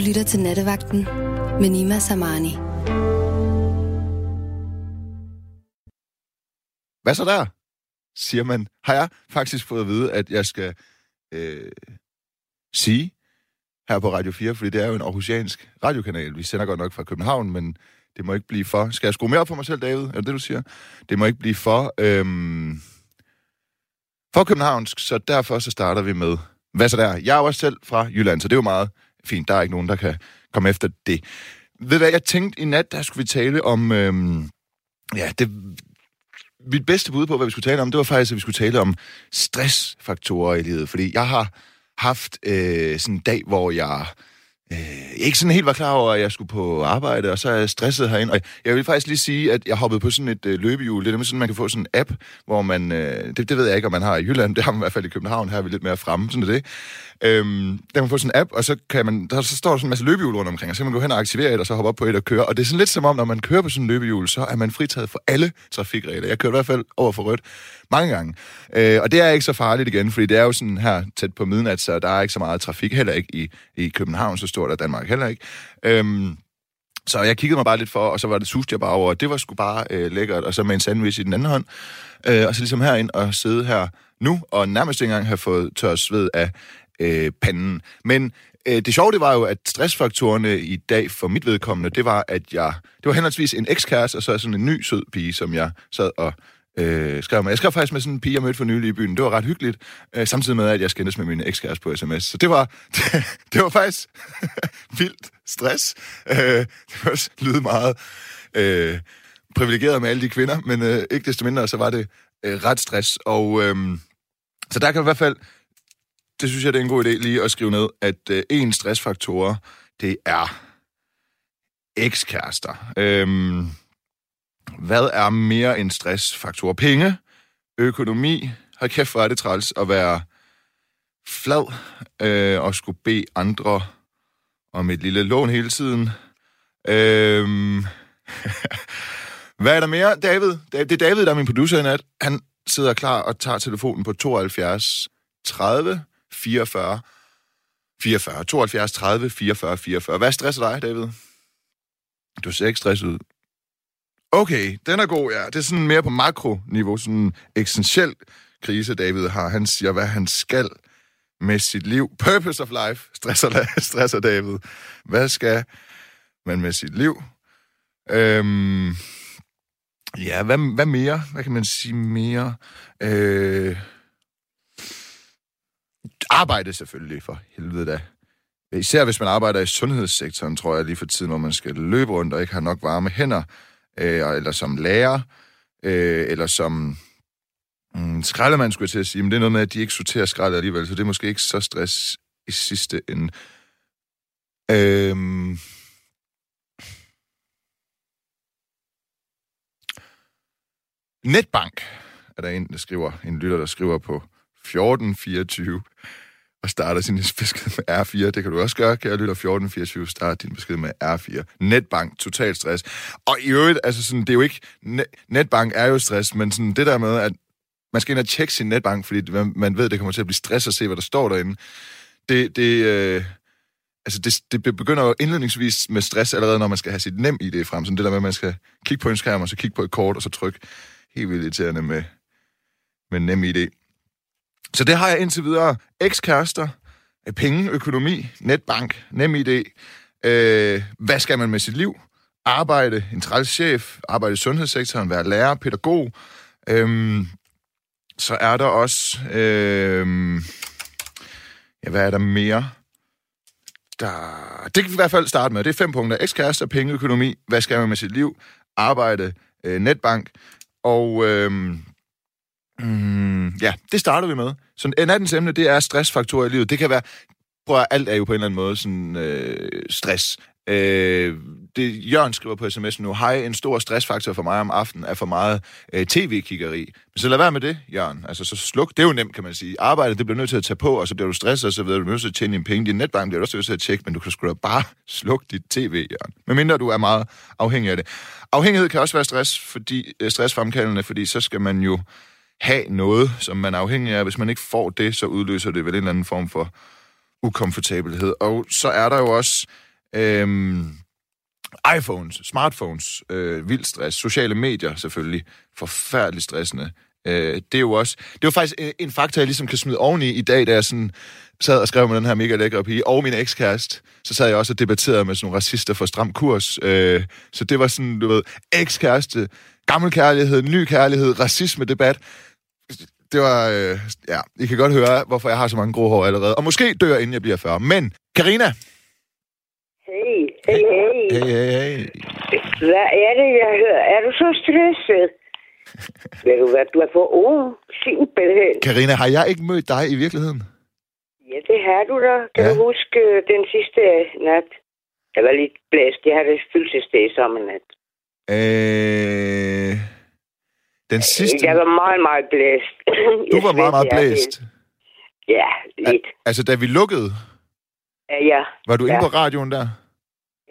lytter til Nattevagten med Nima Samani. Hvad så der? Siger man. Har jeg faktisk fået at vide, at jeg skal øh, sige her på Radio 4, fordi det er jo en aarhusiansk radiokanal. Vi sender godt nok fra København, men det må ikke blive for... Skal jeg skrue mere op for mig selv, David? Er det det, du siger? Det må ikke blive for... Øh, for københavnsk, så derfor så starter vi med... Hvad så der? Jeg er jo også selv fra Jylland, så det er jo meget fint. Der er ikke nogen, der kan komme efter det. Ved du hvad, jeg tænkte i nat, der skulle vi tale om... Øhm, ja, det, mit bedste bud på, hvad vi skulle tale om, det var faktisk, at vi skulle tale om stressfaktorer i livet. Fordi jeg har haft øh, sådan en dag, hvor jeg øh, ikke sådan helt var klar over, at jeg skulle på arbejde, og så er jeg stresset herinde. Og jeg vil faktisk lige sige, at jeg hoppede på sådan et øh, løbehjul. Det er nemlig sådan, man kan få sådan en app, hvor man... Øh, det, det ved jeg ikke, om man har i Jylland. Det har man i hvert fald i København. Her er vi lidt mere fremme. Sådan er det. Øhm, der kan man få sådan en app, og så, kan man, der, så står der sådan en masse løbehjul rundt omkring, og så kan man gå hen og aktivere et, og så hoppe op på et og køre. Og det er sådan lidt som om, når man kører på sådan en løbehjul, så er man fritaget for alle trafikregler. Jeg kører i hvert fald over for rødt mange gange. Øh, og det er ikke så farligt igen, fordi det er jo sådan her tæt på midnat, så der er ikke så meget trafik, heller ikke i, i København, så stort er Danmark heller ikke. Øhm, så jeg kiggede mig bare lidt for, og så var det suste jeg bare over, det var sgu bare øh, lækkert, og så med en sandwich i den anden hånd, øh, og så ligesom herind og sidde her nu, og nærmest ikke engang have fået tør sved af øh, panden. Men øh, det sjove, det var jo, at stressfaktorerne i dag for mit vedkommende, det var, at jeg, det var henholdsvis en ekskæreste, og så sådan en ny sød pige, som jeg sad og øh, skrev. Jeg skrev faktisk med sådan en pige, jeg mødte for nylig i byen. Det var ret hyggeligt, øh, samtidig med, at jeg skændes med min ekskæreste på sms. Så det var, det, det var faktisk vildt stress. Øh, det var også lyde meget øh, privilegeret med alle de kvinder, men øh, ikke desto mindre, så var det øh, ret stress. Og øh, så der kan i hvert fald, det synes jeg, det er en god idé lige at skrive ned, at øh, en stressfaktor, det er ekskærester. Øh, hvad er mere end stressfaktor? Penge, økonomi, har kæft hvor er det træls at være flad øh, og skulle bede andre om et lille lån hele tiden. Øh, hvad er der mere? David, det er David, der er min producer i nat. Han sidder klar og tager telefonen på 72 30 44 44. 72 30 44 44. Hvad stresser dig, David? Du ser ikke stresset ud. Okay, den er god, ja. Det er sådan mere på makroniveau, sådan en eksistentiel krise, David har. Han siger, hvad han skal med sit liv. Purpose of life, stresser, stresser David. Hvad skal man med sit liv? Øhm, ja, hvad, hvad mere? Hvad kan man sige mere? Øh, arbejde selvfølgelig, for helvede da. Især hvis man arbejder i sundhedssektoren, tror jeg lige for tiden, hvor man skal løbe rundt og ikke har nok varme hænder øh, eller som lærer, øh, eller som mm, skraldemand, skulle jeg til at sige. Men det er noget med, at de ikke sorterer skrald alligevel, så det er måske ikke så stress i sidste ende. Øhm... Netbank er der en, der skriver, en lytter, der skriver på 1424 og starter sin besked med R4. Det kan du også gøre, kære lytter 1424. Start din besked med R4. Netbank, total stress. Og i øvrigt, altså sådan, det er jo ikke... Netbank er jo stress, men sådan det der med, at man skal ind og tjekke sin netbank, fordi man, ved, det kommer til at blive stress at se, hvad der står derinde. Det, det, øh, altså det, det begynder jo indledningsvis med stress allerede, når man skal have sit nem ID frem. Sådan det der med, at man skal kigge på en skærm, og så kigge på et kort, og så trykke helt vildt irriterende med, med nem ID. Så det har jeg indtil videre. Ekskærester, penge, økonomi, netbank, nem idé. Øh, hvad skal man med sit liv? Arbejde, en træls chef, arbejde i sundhedssektoren, være lærer, pædagog. Øhm, så er der også... Øhm, ja, hvad er der mere? Der, det kan vi i hvert fald starte med. Det er fem punkter. Ekskærester, penge, økonomi. Hvad skal man med sit liv? Arbejde, øh, netbank. Og øhm, Mm, ja, det starter vi med. Så en nattens emne, det er stressfaktorer i livet. Det kan være, prøv at alt er jo på en eller anden måde sådan øh, stress. Øh, det Jørgen skriver på sms nu, hej, en stor stressfaktor for mig om aftenen er for meget øh, tv-kiggeri. Men så lad være med det, Jørgen. Altså, så sluk. Det er jo nemt, kan man sige. Arbejdet, det bliver nødt til at tage på, og så bliver du stresset, og så bliver du nødt til at tjene dine penge. Din netbank bliver du også nødt til at tjekke, men du kan sgu da bare slukke dit tv, Jørgen. Medmindre du er meget afhængig af det. Afhængighed kan også være stress, fordi, øh, stressfremkaldende, fordi så skal man jo have noget, som man er afhængig af. Hvis man ikke får det, så udløser det vel en eller anden form for ukomfortabelhed. Og så er der jo også Øhm, iPhones, smartphones, øh, vild stress, sociale medier selvfølgelig, forfærdeligt stressende. Øh, det er jo også, det var faktisk en, en faktor, jeg ligesom kan smide oveni i dag, da jeg sådan sad og skrev med den her mega lækre pige, og min ekskæreste, så sad jeg også og debatterede med sådan nogle racister for stram kurs. Øh, så det var sådan, du ved, ekskæreste, gammel kærlighed, ny kærlighed, racisme-debat. Det var, øh, ja, I kan godt høre, hvorfor jeg har så mange grå hår allerede. Og måske dør, inden jeg bliver 40. Men, Karina. Hey, hey, hey. Hey, hey, hey. Hvad er det, jeg hører? Er du så stresset? Ved du hvad, du er for ung, simpelthen. Karina, har jeg ikke mødt dig i virkeligheden? Ja, det har du da. Kan Ja. du huske øh, den sidste nat? Jeg var lidt blæst. Jeg havde fødselsdag samme nat. Øh, den sidste... Jeg var meget, meget blæst. Du var meget, meget blæst. Ja, lidt. Altså, da vi lukkede, Ja, ja. var du inde Ja. på radioen der?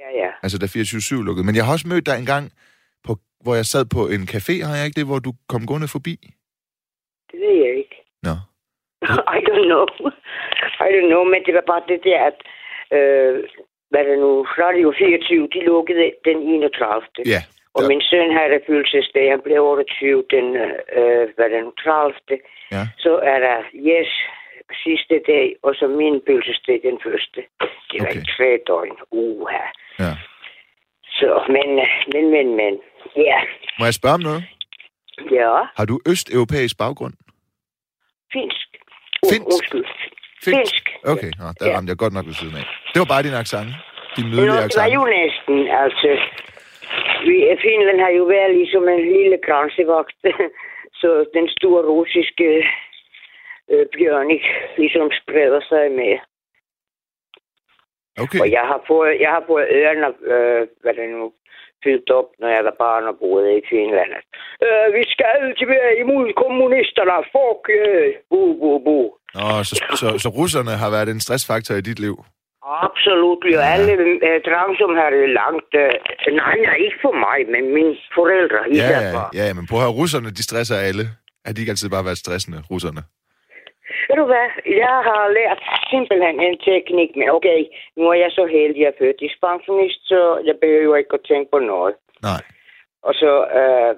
Ja, ja. Altså, da 24-7 lukkede. Men jeg har også mødt dig en gang, på, hvor jeg sad på en café, har jeg ikke det, hvor du kom gående forbi? Det ved jeg ikke. Nå. I don't know. I don't know, men det var bare det der, at øh, hvad er det nu, Radio 24, de lukkede den 31. Ja. Og der- min søn havde fødselsdag, han blev 28 den, øh, hvad nu, 30. Ja. Så er der yes sidste dag, og så min fødselsdag den første. Det var Okay. tre døgn. Uha. Ja. Så, men, øh, men, men, men. Ja, Må jeg spørge om noget? ja, Har du østeuropæisk baggrund? finsk. Uh, Finsk? Undskyld. Finsk. Okay, Nå, der Ja. ramte jeg godt nok ved siden af. Det var bare din accent. Din nydelige det var accent. jo næsten, altså. Vi, Finland har jo været ligesom en lille grænsevagt, så den store russiske øh, bjørn ikke ligesom spreder sig med. Okay. Og jeg har fået, jeg har fået ørerne, øh, hvad det nu, fyldt op, når jeg var barn og boede i Finland. Øh, vi skal tilbage imod kommunisterne. Fuck, øh, bu, bu, bu. Nå, så, så, så russerne har været en stressfaktor i dit liv? Absolut. Jo, alle øh, det langt... Øh, nej, nej, ikke for mig, men mine forældre. Ja, især ja, for- ja, men prøv at høre, russerne, de stresser alle. Har de ikke altid bare været stressende, russerne? Ved du hvad? Jeg har lært simpelthen en teknik, men okay, nu er jeg så heldig, at jeg er førtidspensionist, så jeg behøver ikke at tænke på noget. Nej. Og så, øh,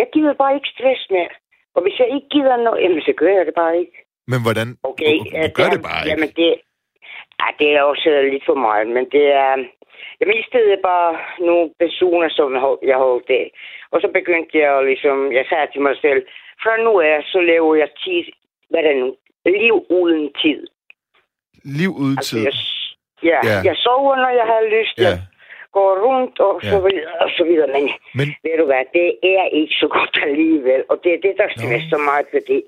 jeg gider bare ikke stress mere. Og hvis jeg ikke gider noget, jamen, så gør jeg det bare ikke. Men hvordan? Okay, Du, du gør det bare ikke. Jamen, det, ja, det er også lidt for meget, men det er... Jeg mistede bare nogle personer, som jeg hold- jeg holdt af. Og så begyndte jeg at ligesom... Jeg sagde til mig selv, fra nu af, så lever jeg tid... Hvad er det nu? Liv uden tid. Liv uden Altså, tid. jeg, ja, Ja. jeg sover, når jeg har lyst. Ja. Jeg går rundt og så Ja. videre og så videre. Men, Men ved du hvad, det er ikke så godt alligevel. Og det er det, der stresser mig, fordi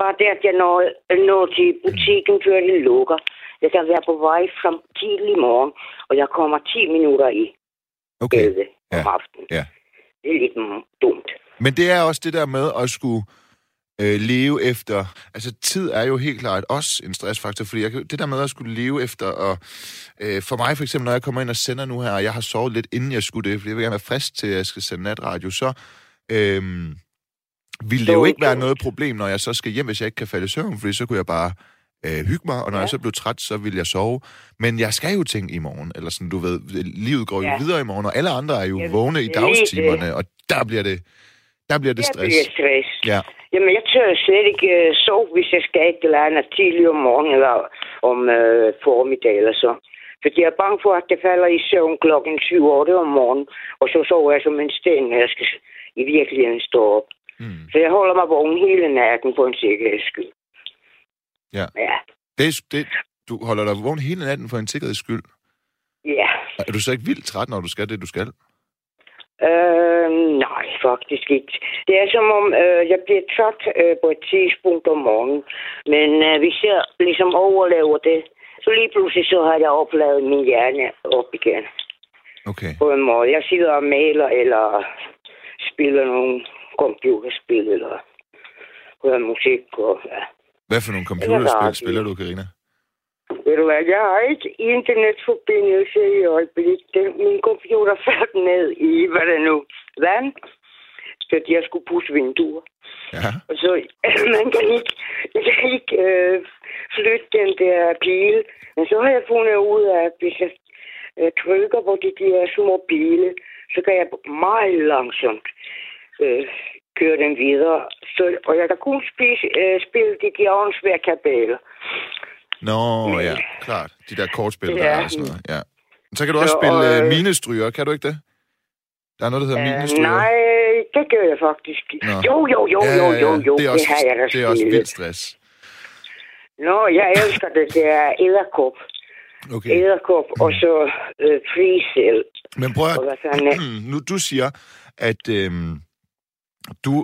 bare det, at jeg når, når til butikken, før de lukker. Jeg kan være på vej fra tidlig morgen, og jeg kommer 10 minutter i okay. 11 Ja. om aftenen. Ja. Det er lidt dumt. Men det er også det der med at skulle øh, leve efter... Altså, tid er jo helt klart også en stressfaktor, fordi jeg, det der med at skulle leve efter... Og, øh, for mig for eksempel, når jeg kommer ind og sender nu her, og jeg har sovet lidt inden jeg skulle det, fordi jeg vil gerne være frisk til, at jeg skal sende natradio, så... Øh, ville det jo ikke være noget problem, når jeg så skal hjem, hvis jeg ikke kan falde i søvn, fordi så kunne jeg bare øh, hygge mig, og når ja. jeg så blev træt, så ville jeg sove. Men jeg skal jo tænke i morgen, eller sådan, du ved, livet går jo Ja. videre i morgen, og alle andre er jo Ja, vågne i det er dagstimerne, og der bliver det, der bliver det Jeg stress. bliver stress. Ja. Jamen, jeg tør slet ikke øh, sove, hvis jeg skal et eller andet tidligt om morgenen eller om øh, formiddag eller så. Fordi jeg er bange for, at det falder i søvn klokken 7 8 om morgenen, og så sover jeg som en sten, når jeg skal i virkeligheden stå op. Mm. Så jeg holder mig vågen hele natten på en sikkerheds skyld. Ja. Ja. Det, det, du holder dig vågen hele natten for en sikkerheds skyld. Ja. Er du så ikke vildt træt, når du skal det, du skal? Øh, nej, faktisk ikke. Det er som om, øh, jeg bliver træt øh, på et tidspunkt om morgenen. Men øh, hvis jeg ligesom overlever det, så lige pludselig så har jeg opladet min hjerne op igen. Okay. På en måde. Jeg sidder og maler, eller spiller nogle computerspil, eller hører musik. Og, ja. Hvad for nogle computerspil spiller du, Karina? Ved du hvad, jeg har ikke internetforbindelse i øjeblikket. Min computer faldt ned i, hvad det nu, vand. Så jeg skulle pusse vinduer. Ja. Og så, man kan ikke, man kan ikke øh, flytte den der pil. Men så har jeg fundet ud af, at hvis jeg jeg trykker på de der små pile, så kan jeg meget langsomt øh, køre den videre. Så, og jeg kan kun spise, øh, spille de der åndsvære kabeler. Nå, Men- ja, klart. De der kortspil, Ja. der er og sådan noget. Ja. Så kan du også Så, spille og, øh, øh, minestryger, kan du ikke det? Der er noget, der hedder Øh, minestryger. nej, det gør jeg faktisk. Nå. Jo, jo, jo, Ja, jo, jo, jo, det er det, også, har jeg da det er også vildt stress. Nå, jeg elsker det. Det er æderkop. Okay. Æderkop, og så øh, frisel. Men prøv at... nu, du siger, at øhm, du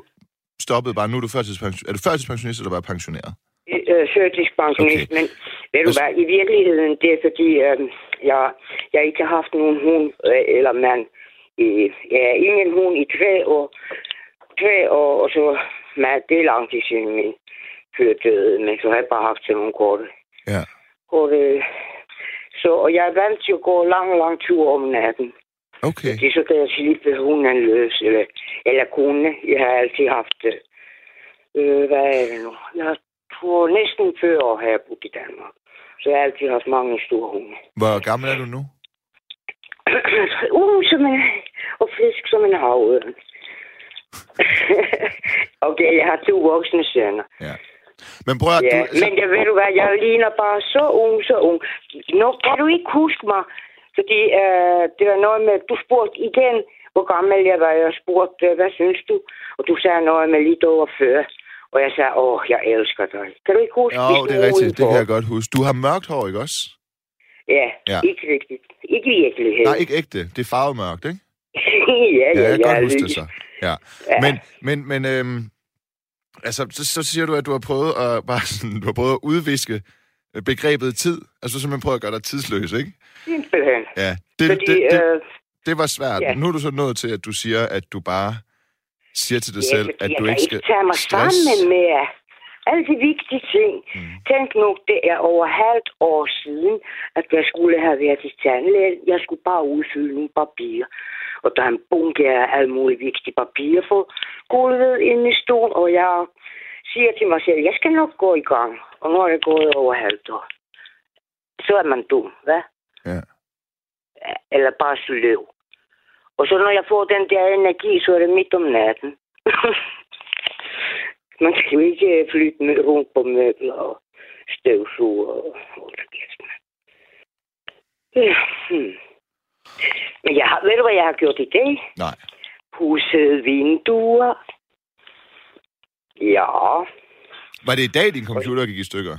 stoppede bare, nu er du førtidspensionist. Er du førtidspensionist, eller bare pensioneret? øh, førtidspensionist, Okay. men ved du Altså- hvad, i virkeligheden, det er fordi, øh, jeg, jeg ikke har haft nogen hund øh, eller mand. I, jeg er ingen hund i tre år. Tre år, og så med, det er lang tid siden min før døde, men så har jeg bare haft sådan nogle korte. Ja. korte så, og jeg er vant til at gå lang, lang tur om natten. Okay. Det så kan jeg slippe hunden løs, eller, eller kone. Jeg har altid haft. Øh, hvad er det nu? Jeg tror næsten 40 år har jeg boet i Danmark. Så jeg har altid haft mange store hunde. Hvor gammel er du nu? uh, som en, og frisk som en havørn. okay, jeg har to voksne sønner. Ja. Men prøv at... Ja, du, men jeg ved du hvad, jeg ligner bare så ung, så ung. Nå, kan du ikke huske mig? Fordi øh, det var noget med, du spurgte igen, hvor gammel jeg var. Jeg spurgte, hvad synes du? Og du sagde noget med lidt over 40. Og jeg sagde, åh, jeg elsker dig. Kan du ikke huske Jo, det er rigtigt. Det kan jeg godt huske. Du har mørkt hår, ikke også? Ja, Ja. ikke rigtigt. Ikke i. Nej, ikke ægte. Det er farvemørkt, ikke? ja, Ja, ja, jeg kan godt huske det så. Ja. Ja. Men, men, men øhm, altså, så, så siger du, at du har prøvet at, bare sådan, du har prøvet at udviske begrebet tid. Altså simpelthen prøvet at gøre dig tidsløs, ikke? Simpelthen. Ja. Det, Fordi, det, det, øh, det var svært. ja. Nu er du så nået til, at du siger, at du bare siger til dig ja, selv, at du ikke skal ikke tage mig stress. sammen med alle de vigtige ting. Mm. Tænk nu, det er over halvt år siden, at jeg skulle have været i tandlæge. Jeg skulle bare udfylde nogle papirer. Og der er en bunke af alle mulige vigtige papirer på gulvet inde i stolen, og jeg siger til mig selv, jeg skal nok gå i gang. Og nu er det gået over halvt år. Så er man dum, hvad? Ja. Eller bare sløv. Og så når jeg får den der energi, så er det midt om natten. Man skal ikke flytte med rundt på møbler og støvsuger og hold kæft. Ja, hmm. Men jeg har, ved du, hvad jeg har gjort i dag? Nej. Pudset vinduer. Ja, Var det i dag, din computer gik i stykker?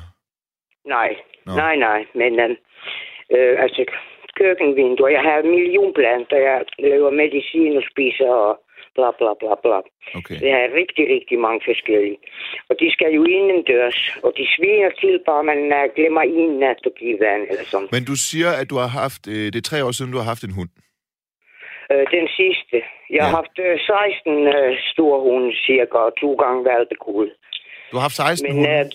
nej, Nå. nej, nej. Men øh, øh, altså, køkkenvinduer. Jeg har en million planter. Jeg laver medicin og spiser og bla bla bla bla. Okay. Jeg har rigtig, rigtig mange forskellige. Og de skal jo indendørs, og de sviner til, bare man uh, glemmer en nat at give vand eller sådan. Men du siger, at du har haft... Øh, det er tre år siden, du har haft en hund. Øh, den sidste. Jeg har Ja. haft øh, 16 øh, store hunde, cirka, og to gange valpekul. Du har haft 16 Men, hunde. øh,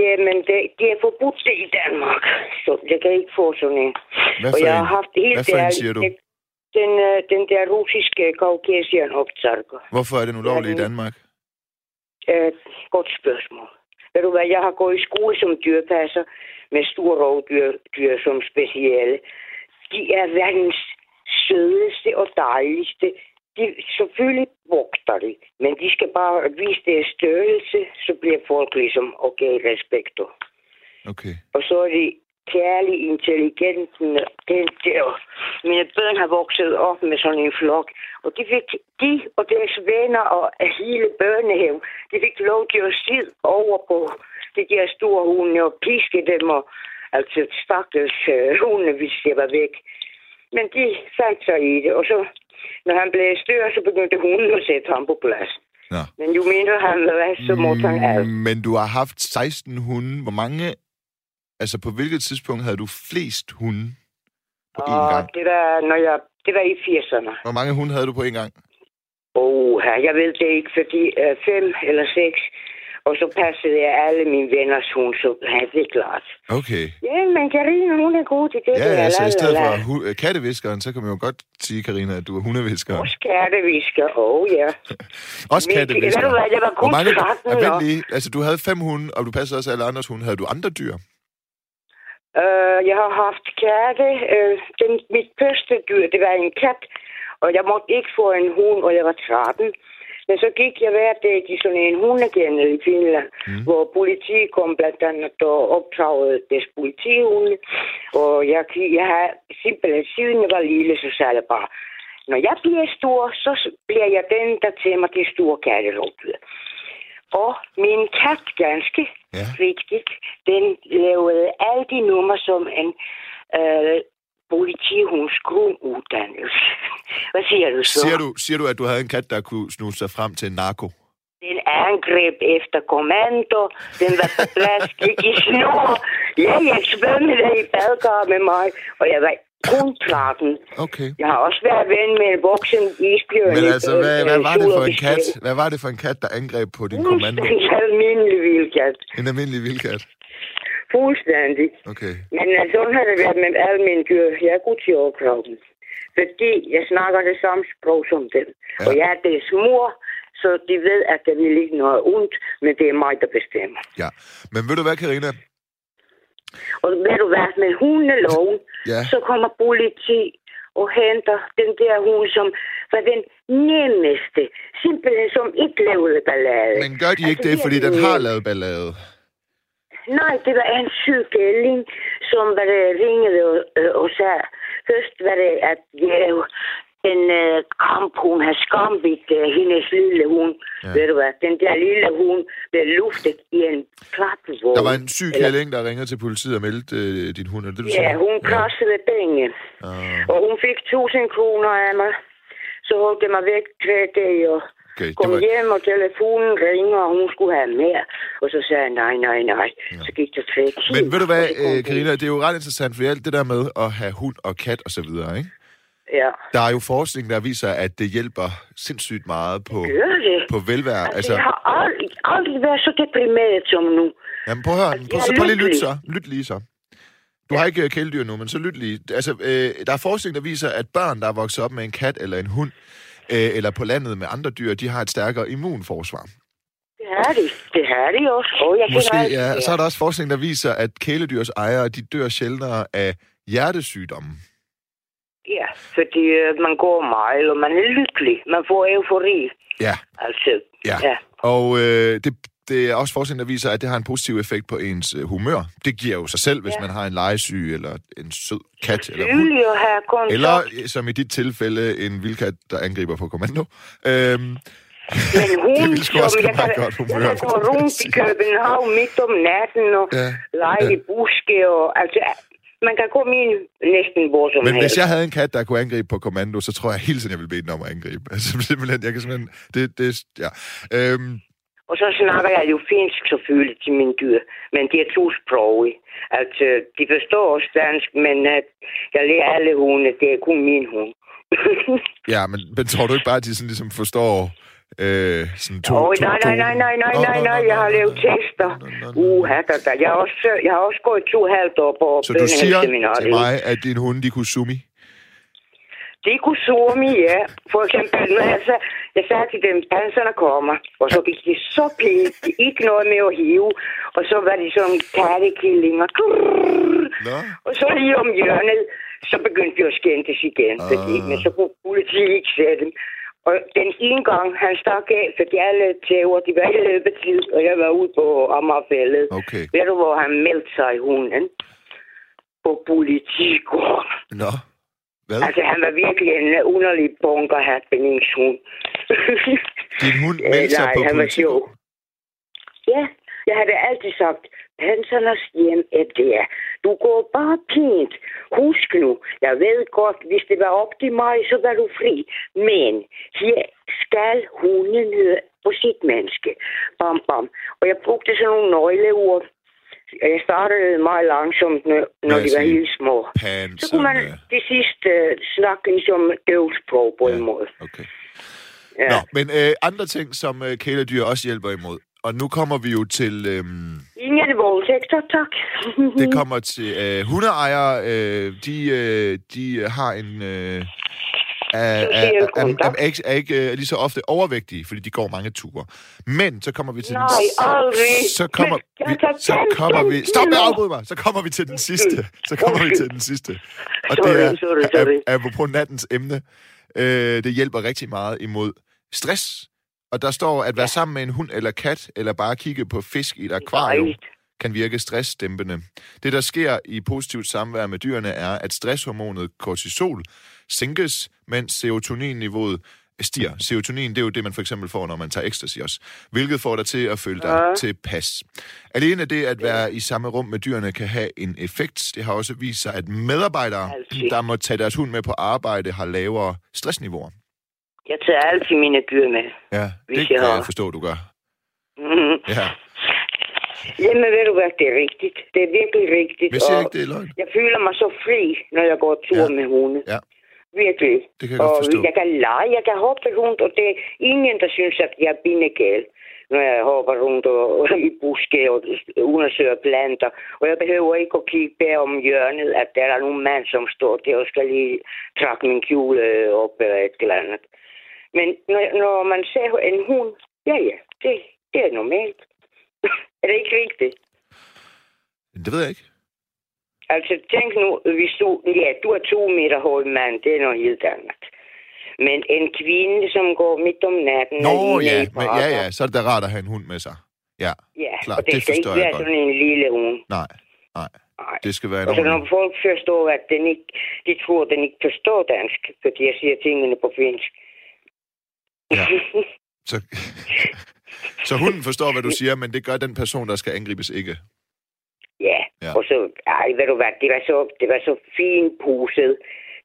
ja, men det, det er forbudt det i Danmark, så jeg kan ikke få sådan en. Hvad og for jeg en? har haft helt Hvad for en, ærligt- siger du? det- Den, øh, den der russiske kaukasian optarker. Hvorfor er den ulovlig i den- Danmark? Øh, godt spørgsmål. Ved du hvad, jeg har gået i skole som dyrpasser med store rovdyr dyr som speciale. De er verdens sødeste og dejligste. De, selvfølgelig vogter de, men de skal bare vise deres størrelse, så bliver folk ligesom okay, respekter. Okay. Og så er de kærlig, intelligente. Den der. Mine børn har vokset op med sådan en flok. Og de, fik, de og deres venner og hele børnehaven, de fik lov til at sidde over på de der store hunde og piske dem og altså stakkels øh, hunde, hvis de var væk. Men de fandt sig i det, og så, når han blev større, så begyndte hunden at sætte ham på plads. Nå. Men jo mindre han var, så måtte han alt. Mm, Men du har haft 16 hunde. Hvor mange... Altså, på hvilket tidspunkt havde du flest hunde på én gang? det var, når jeg, det var i 80'erne. Hvor mange hunde havde du på én gang? Oh, jeg ved det ikke, fordi øh, fem eller seks, og så passede jeg alle mine venners hund, så ja, det er klart. Okay. Ja, men Karina, hun er god til det. Ja, der, ja, så la, i stedet la. for hu- katteviskeren, så kan man jo godt sige, Karina, at du er hundeviskeren. Også kattevisker, oh ja. Også Men- du hvad, jeg var kun mange... 13 Ja, vent år. lige. Altså, du havde fem hunde, og du passede også alle andres hunde. Havde du andre dyr? Uh, jeg har haft katte. Uh, den, mit første dyr, det var en kat. Og jeg måtte ikke få en hund, og jeg var 13. Men så gik jeg hver dag til sådan en hundekendel i Finland, mm. hvor politi kom blandt andet og optagede deres politihunde. Og jeg, jeg har simpelthen, siden jeg var lille, så sagde jeg bare, når jeg bliver stor, så bliver jeg den, der mig de store katterovdyr. Og min kat, ganske ja. rigtigt, den lavede alle de numre som en øh, politihunds grunduddannelse. Hvad siger du så? Siger du, siger du, at du havde en kat, der kunne snuse sig frem til en narko? Den angreb efter kommando. Den var på plads, gik i snor. Ja, jeg svømmede i badgar med mig, og jeg var kun 13. Okay. Jeg har også været ven med en voksen isbjørn. Men altså, hvad, hvad var det for en kat? Hvad var det for en kat, der angreb på din kommando? En almindelig vildkat. En almindelig vildkat? Fuldstændig. Okay. Men uh, sådan har det været med alle mine dyr. Jeg er god til dem. Fordi jeg snakker det samme sprog som dem. Ja. Og jeg er deres mor, så de ved, at det vil ikke noget ondt, men det er mig, der bestemmer. Ja. Men ved du hvad, Karina? Og ved du hvad, med hundeloven, Ja. så kommer politi og henter den der hund, som var den nemmeste. Simpelthen som ikke lavede ballade. Men gør de ikke det, fordi den har lavet ballade? Nej, det var en syg kælling, som var det ringede og, øh, og sagde, først var det, at ja, den øh, kamp, hun har skambit øh, hendes lille hund. Ja. Ja. Ved du hvad, den der lille hund blev luftet i en klappevogn. Der var en syg kælling, der ringede til politiet og meldte øh, din hund. Er det, du Ja, siger? hun krassede penge. Ah, Og hun fik 1000 kroner af mig. Så holdt jeg mig væk tre dage og okay, det kom var, hjem, og telefonen ringer, og hun skulle have mere. Og så sagde jeg, nej, nej, nej. Så gik tre timer. men ved du hvad, øh. Karina, det er jo ret interessant, for alt det der med at have hund og kat og så videre, ikke? Ja, Der er jo forskning, der viser, at det hjælper sindssygt meget på, det. på velvære. Altså, Altså, jeg har aldrig, aldrig været så deprimeret som nu. jamen, prøv at høre, jeg prøv, så prøv lige lykkelig. så. Lyt lige så. Du har ikke øh, kæledyr nu, men så lyt lige. Altså, øh, der er forskning, der viser, at børn, der er vokset op med en kat eller en hund, øh, eller på landet med andre dyr, de har et stærkere immunforsvar. Har de. Det har de også. Og jeg Måske, kender ja. det Så er der også forskning, der viser, at kæledyrs ejere, de dør sjældnere af hjertesygdomme. Ja, fordi øh, man går meget, og man er lykkelig. Man får eufori. Ja, Altså, ja. ja. Og øh, det, det er også forskning, der viser, at det har en positiv effekt på ens øh, humør. Det giver jo sig selv, hvis Ja. man har en legesyg, eller en sød kat, eller hund. Eller, som i dit tilfælde, en vildkat, der angriber på kommando. Øhm, Men hun, det også som give jeg kan, godt humør, jeg kan gå rundt i. København midt om natten og Ja, lege ja. i buske. Og, altså, man kan gå min næsten hvor som men hvis helst. jeg havde en kat, der kunne angribe på kommando, så tror jeg hele tiden, jeg ville bede den om at angribe. Altså simpelthen, jeg kan simpelthen... Det, det, ja. Øhm, Og så snakker jeg jo finsk selvfølgelig til mine dyr, men de er tosprogige. Altså, de forstår også dansk, men at jeg lærer alle hunde, det er kun min hund. ja, men, men tror du ikke bare, at de sådan ligesom forstår... Øh, sådan to, to, nej, nej, nej, nej, nej, nej, nej, jeg har lavet tester. nå, nå, nå. Uh, da, da. Jeg har også, jeg har også gået to halvt år på Så du siger til mig, at din hunde, de kunne sumi? Det kunne somi, ja. For eksempel, når jeg, sag, jeg sagde til dem, panserne kommer, og så gik de så pænt, ikke noget med at hive, og så var de sådan kattekillinger. Og så lige om hjørnet, så begyndte de at skændes igen, Ah. fordi, men så kunne politiet ikke se dem. Og den ene gang, han stak af, fordi alle tæver, de var i løbetid, og jeg var ude på Amagerfældet. Okay. Ved du, hvor han meldte sig i hunden? På politigården. Nå. Hvad? Altså, han var virkelig en underlig bunker happeningshund. Din hund meldte sig nej, på han var politik. sjov. Ja, jeg havde altid sagt, Pansernes hjem er der. Du går bare pænt. Husk nu, jeg ved godt, hvis det var op til mig, så var du fri. Men her skal hunden høre på sit menneske. Bam, bam. Og jeg brugte sådan nogle nøgleord. Jeg startede meget langsomt, når, de var helt små. Så kunne man Panserne. til sidst uh, snakke som døvsprog på en måde. Okay. Ja. Nå, men øh, andre ting, som øh, kæledyr også hjælper imod. Og nu kommer vi jo til... Øhm, Ingen voldtægter, tak. det kommer til øh, hundeejere. Øh, de, øh, de har en... Øh, er, er, er, er, er, ikke, er ikke øh, lige så ofte overvægtige, fordi de går mange ture. Men så kommer vi til den Nej, s- aldrig. så kommer vi, så kommer vi, stop med at afbryde mig, så kommer vi til den sidste, så kommer vi til den sidste. Og det er, på nattens emne, øh, det hjælper rigtig meget imod stress. Og der står, at være sammen med en hund eller kat, eller bare kigge på fisk i et akvarium, Dejligt. kan virke stressdæmpende. Det, der sker i positivt samvær med dyrene, er, at stresshormonet kortisol sænkes, mens serotoninniveauet stiger. Serotonin, det er jo det, man for eksempel får, når man tager ecstasy også. Hvilket får dig til at føle dig Ja. tilpas. Alene det at være i samme rum med dyrene kan have en effekt. Det har også vist sig, at medarbejdere, der må tage deres hund med på arbejde, har lavere stressniveauer. Jeg tager altid mine dyr med. Ja, det jeg kan har- jeg forstå, du gør. Mm. Ja. Jamen ved du hvad, det er rigtigt. Det er virkelig rigtigt. Jeg siger ikke, det er løgn. Jeg føler mig så fri, når jeg går tur Ja. med hunde. Ja. Virkelig. Det kan jeg og godt forstå. jeg kan lege, jeg kan hoppe rundt, og det er ingen, der synes, at jeg er bindegal, når jeg hopper rundt og, og i buske og undersøger planter. Og jeg behøver ikke at kigge bag om hjørnet, at der er nogen mand, som står der og skal lige trække min kjole op eller et eller andet. Men når, når man ser en hund, ja ja, det, det er normalt. er det ikke rigtigt? Det ved jeg ikke. Altså, tænk nu, hvis du, ja, du er to meter høj mand, det er noget helt andet. Men en kvinde, som går midt om natten... Nå ja, men, ja, ja, så er det da rart at have en hund med sig. Ja, Ja, klart, og det, det skal ikke være godt. sådan en lille hund. nej, nej. Nej. Det skal være en Og så når folk forstår, at den ikke, de tror, at den ikke forstår dansk, fordi jeg siger tingene på finsk. Ja. Så, så hunden forstår, hvad du siger, men det gør den person, der skal angribes ikke. Ja, Ja. og så, ej, ved du hvad, det var så, det var så fint puset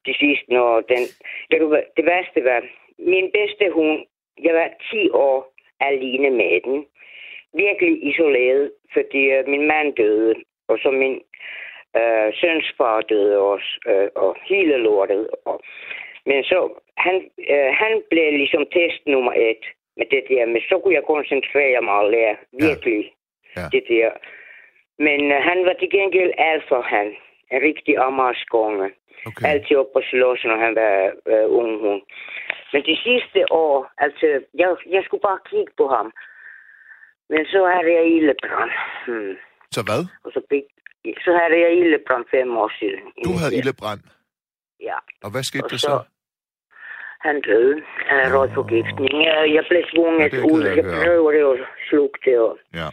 til sidst, når den, ved du hvad, det værste var, min bedste hund, jeg var 10 år alene med den, virkelig isoleret, fordi øh, min mand døde, og så min øh, søns far døde også, øh, og hele lortet. Og, men så, han, øh, han blev ligesom test nummer et med det der, men så kunne jeg koncentrere mig og lære virkelig Ja. det der. Men øh, han var til gengæld alt for han. En rigtig amagerskonge. Okay. Altid op og slås, når han var øh, ung hund. Men de sidste år, altså, jeg, jeg skulle bare kigge på ham. Men så havde jeg ildebrand. Hmm. Så hvad? Og så, fik, så havde jeg ildebrand fem år siden. Du havde ildebrand. Ja. Og hvad skete Og der så- så? Han døde af røgforgiftning. Jeg, blev tvunget Ja, ud. jeg Jeg prøvede at slukke det. Og Ja.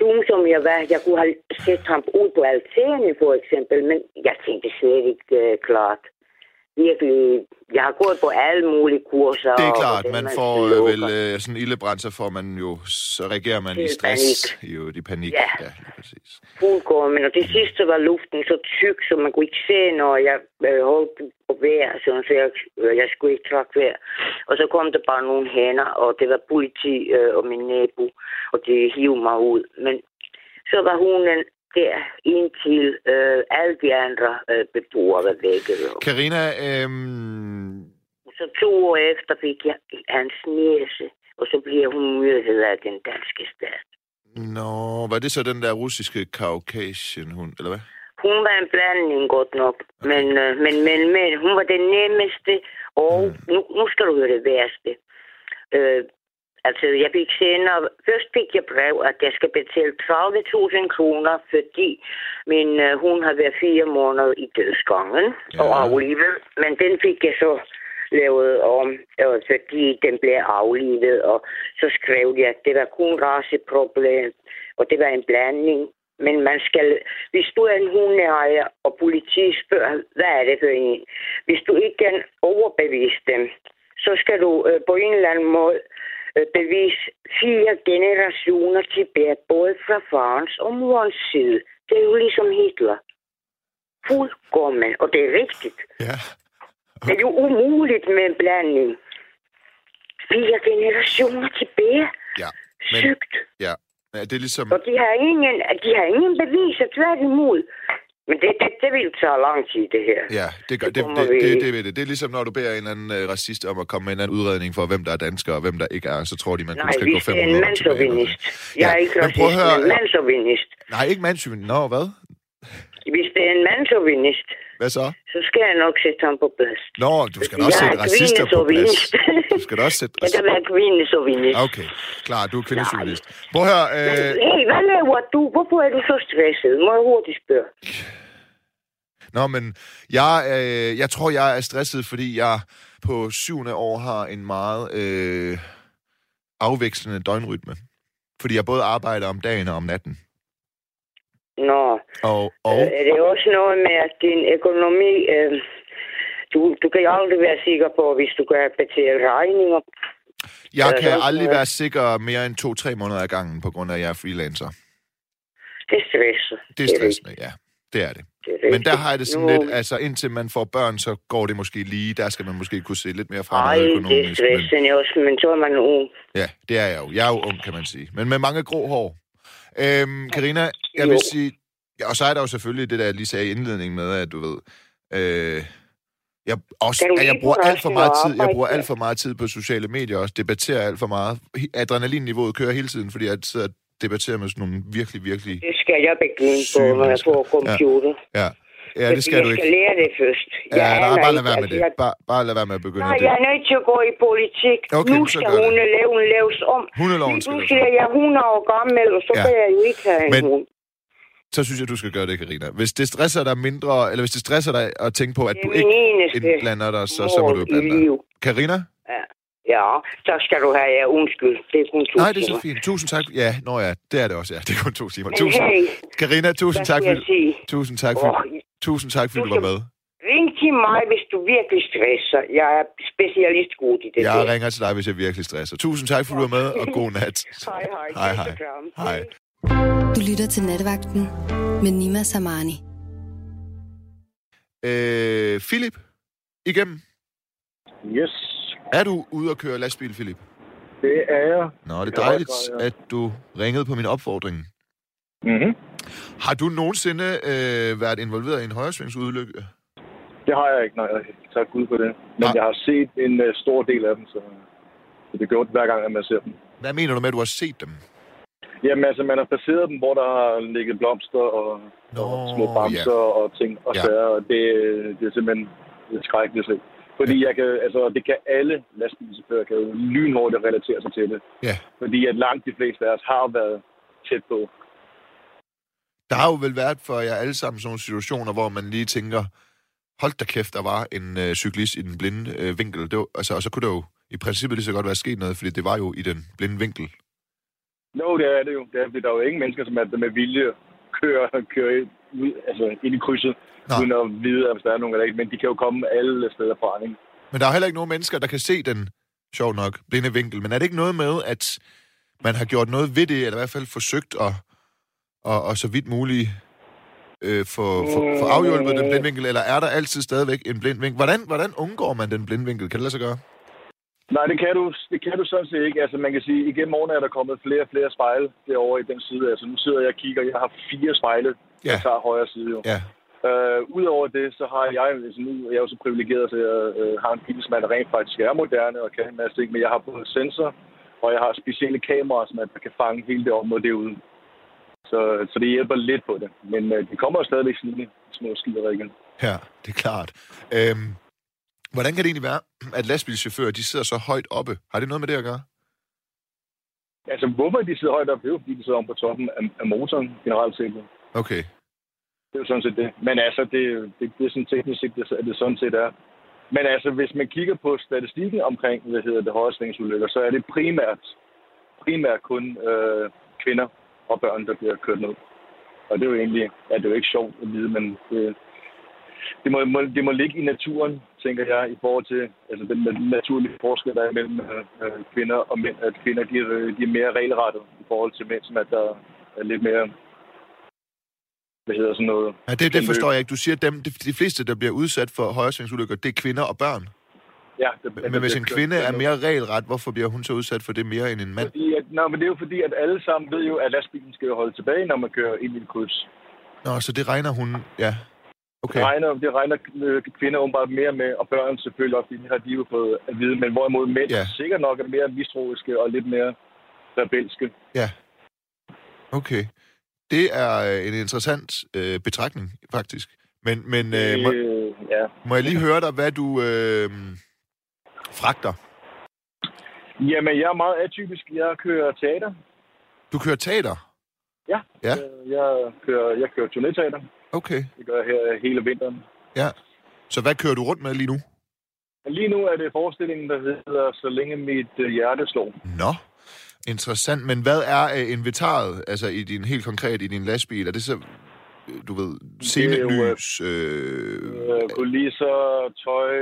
dum som jeg var, jeg kunne have set ham ud på altanen for eksempel, men jeg tænkte slet ikke uh, klart. Virkelig, jeg har gået på alle mulige kurser. Det er og klart, hvordan man man får øh, vel øh, sådan ildebrand, så får man jo, så reagerer man i stress. panik. Jo, i panik. Ja. ja lige præcis. Fuldkommen, og til sidst så var luften så tyk, så man kunne ikke se, når jeg øh, holdt på vejr, sådan, så jeg, øh, jeg skulle ikke trække vejr. Og så kom der bare nogle hænder, og det var politi øh, og min nabo, og de hivede mig ud. Men så var hunden der indtil øh, alle de andre øh, beboere var væk. Karina, øhm, så to år efter fik jeg hans næse, og så bliver hun myrdet af den danske stat. nå, var det så den der russiske Kaukasien hund, eller hvad? Hun var en blanding godt nok, men, øh, men, men, men hun var den nemmeste, og Mm. nu, nu skal du høre det værste. Øh, altså, jeg fik senere, først fik jeg brev, at jeg skal betale 30.000 kroner, fordi min øh, hun har været fire måneder i dødsgangen Ja. og aflivet, men den fik jeg så lavet om, øh, fordi den blev aflivet, og så skrev de, at det var kun raceproblem, og det var en blanding. Men man skal, hvis du er en hundeejer, og politiet spørger, hvad er det for en? Hvis du ikke kan overbevise dem, så skal du øh, på en eller anden måde øh, bevise fire generationer tilbage, både fra farens og morens side. Det er jo ligesom Hitler. Fuldkommen, og det er rigtigt. Ja. Det er jo umuligt med en blanding. Fire generationer tilbage. Ja, men Sygt. ja. ja, det er ligesom... Og de har ingen, de har ingen beviser tværtimod. Men det, det, det vil tage lang tid, det her. Ja, det, gør, Det det, det, vi- det, det, ved det. det er ligesom, når du beder en eller anden øh, racist om at komme med en anden udredning for, hvem der er dansker og hvem der ikke er, så tror de, man kun Nej, skal gå hvis det er 500 en mandsauvinist. Jeg Ja, er ikke men racist, høre- men mandsauvinist. Nej, ikke mandsyn. Nå, hvad? Hvis det er en mandsauvinist, Hvad så? så skal jeg nok sætte ham på plads. Nå, du skal da også sætte er racister på plads. Du skal da også sætte Jeg kan være kvindesauvinist. Okay, klar, du er kvindesjournalist. Prøv at høre, øh, Hey, hvad laver du? Hvorfor er du så stresset? Må jeg hurtigt spørge? Nå, men jeg, øh, jeg tror, jeg er stresset, fordi jeg på syvende år har en meget øh, afvekslende døgnrytme. Fordi jeg både arbejder om dagen og om natten. Nå, Og, og øh, er det også noget med, at din økonomi... Øh, du, du kan aldrig være sikker på, hvis du kan betale regninger. jeg kan aldrig være sikker mere end to-tre måneder ad gangen, på grund af, at jeg er freelancer. Det er stresset. Det er stressende, ja. Det er det. Det er Men der har jeg det sådan Nu- lidt, altså indtil man får børn, så går det måske lige. Der skal man måske kunne se lidt mere fremad det er økonomisk. Men, stressende også, men så er man ung. ja, det er jeg jo. Jeg er jo ung, kan man sige. Men med mange grå hår. Øhm, Carina, jeg vil sige... Ja, og så er der jo selvfølgelig det, der jeg lige sagde i indledningen med, at du ved... Øh, jeg, også, at jeg bruger alt for meget tid, jeg bruger alt for meget tid på sociale medier også, debatterer alt for meget. Adrenalinniveauet kører hele tiden, fordi jeg sidder og debatterer med sådan nogle virkelig, virkelig... Det skal jeg begynde på, når jeg får computer. Ja, ja det skal jeg du skal ikke. lære det først. Ja, Jeg nej, aner bare lad være med altså, det. jeg- Bare, bare lad være med at begynde Nej, det. jeg er nødt til at gå i politik. Okay, nu skal det. hundeloven laves om. Hundeloven skal Nu siger jeg, jeg er 100 år gammel, og så Ja. kan jeg jo ikke have en Men- hund. Så synes jeg, du skal gøre det, Karina. Hvis det stresser dig mindre, eller hvis det stresser dig at tænke på, at du ikke indblander dig, så, så må du blande dig. Karina? Ja, så skal du have, ja, undskyld. Det er kun to Nej, det er så fint. Tusind tak. Ja, nå ja, det er det også. Ja, det er kun to timer. Men Tusind. hey, Karina, tusind tak, skal jeg sige? tusind tak, for, tusind tak, fordi du du var med. ring til mig, hvis du virkelig stresser. Jeg er specialist god i det Jeg der. ringer til dig, hvis jeg virkelig stresser. Tusind tak, fordi du var med, og god nat. Hej, hej. Hej, hej. Du lytter til Nattevagten med Nima Samani. Øh, Philip, igennem. Yes, Er du ude at køre lastbil, Philip? det er jeg. Nå, det er dejligt, at du ringede på min opfordring. Mm-hmm. Har du nogensinde øh, været involveret i en højresvingsulykke? Det har jeg ikke, nej. Tak Gud for det. Men Nej. jeg har set en uh, stor del af dem, så, så det gør det hver gang, at man ser dem. Hvad mener du med, at du har set dem? Jamen altså, man har passeret dem, hvor der har ligget blomster og, Nå, og små bamser ja. og ting og Ja. sager, og det, det er simpelthen skrækkeligt at se. Fordi jeg kan, altså, det kan alle lastbilchauffører kan jo lynhurtigt relatere sig til det. Ja. Fordi at langt de fleste af os har været tæt på. Der har jo vel været for jer alle sammen sådan nogle situationer, hvor man lige tænker, hold da kæft, der var en øh, cyklist i den blinde øh, vinkel. Det var, altså, og så kunne det jo i princippet lige så godt være sket noget, fordi det var jo i den blinde vinkel. Jo, det er det jo. Det er, der er jo ingen mennesker, som er med vilje kører, kører ud, altså ind i krydset, Nå. Uden at vide, hvis der er nogen eller ikke. Men de kan jo komme alle steder fra, ikke? Men der er heller ikke nogen mennesker, der kan se den, sjov nok, blinde vinkel. Men er det ikke noget med, at man har gjort noget ved det, eller i hvert fald forsøgt at, og, og så vidt muligt øh, få, få, få afhjulpet den blinde vinkel, eller er der altid stadigvæk en blind vinkel? Hvordan, hvordan undgår man den blinde vinkel? Kan det lade sig gøre? Nej, det kan, du, det kan du sådan set ikke. Altså, man kan sige, igennem årene er der kommet flere og flere spejle derovre i den side. Altså, nu sidder jeg og kigger. Jeg har fire spejle, Ja. der tager højre side jo. Ja. Øh, Udover det, så har jeg, altså nu er jeg jo så privilegeret til at øh, have en bil, som er der rent faktisk er moderne og kan en masse ting, men jeg har både sensor, og jeg har specielle kameraer, som der kan fange hele det område derude. Så, så det hjælper lidt på det. Men øh, det kommer stadigvæk snille små skider igen. Ja, det er klart. Øhm, hvordan kan det egentlig være, at lastbilchauffører de sidder så højt oppe? Har det noget med det at gøre? Altså, hvorfor de sidder højt op, det er jo, fordi de sidder om på toppen af, af motoren generelt set. Okay. Det er jo sådan set det. Men altså, det, det, det er sådan teknisk set, det, at det sådan set er. Men altså, hvis man kigger på statistikken omkring, hvad hedder det, højresvingsulykker, så er det primært, primært kun øh, kvinder og børn, der bliver kørt ned. Og det er jo egentlig, ja, det er jo ikke sjovt at vide, men det, det, må, må, det må ligge i naturen, tænker jeg, i forhold til altså den na- naturlige forskel, der er mellem øh, øh, kvinder og mænd. At kvinder, de, de er mere regelrettet i forhold til mænd, som at der er lidt mere, hvad hedder sådan noget, Ja, det, det forstår jeg ikke. Du siger, at dem, de, de fleste, der bliver udsat for højresvingsulykker, det er kvinder og børn. Ja, det, Men hvis en kvinde er mere regelret, hvorfor bliver hun så udsat for det mere end en mand? Fordi at, nej, men det er jo fordi, at alle sammen ved jo, at lastbilen skal jo holde tilbage, når man kører ind i et kryds. Nå, så det regner hun... Ja. Okay. Det regner, det regner øh, kvinder åbenbart mere med, og børn selvfølgelig også, fordi det har de jo fået at vide. Men hvorimod mænd Ja. ja. sikkert nok er mere mistroiske og lidt mere rebelske. Ja. Okay. Det er øh, en interessant øh, betragtning, faktisk. Men, men øh, må, Øh, ja. må jeg lige høre dig, hvad du øh, fragter? Jamen, jeg er meget atypisk. Jeg kører teater. Du kører teater? Ja. Ja. Jeg kører, jeg kører turnéteater. Okay, Det gør jeg her hele vinteren. ja. Så hvad kører du rundt med lige nu? Lige nu er det forestillingen, der hedder Så længe mit øh, hjerte slår. Nå, interessant. Men hvad er øh, inventaret, altså i din helt konkret i din lastbil? Er det så, du ved, er jo, øh? Øh, Øh, kulisser, tøj,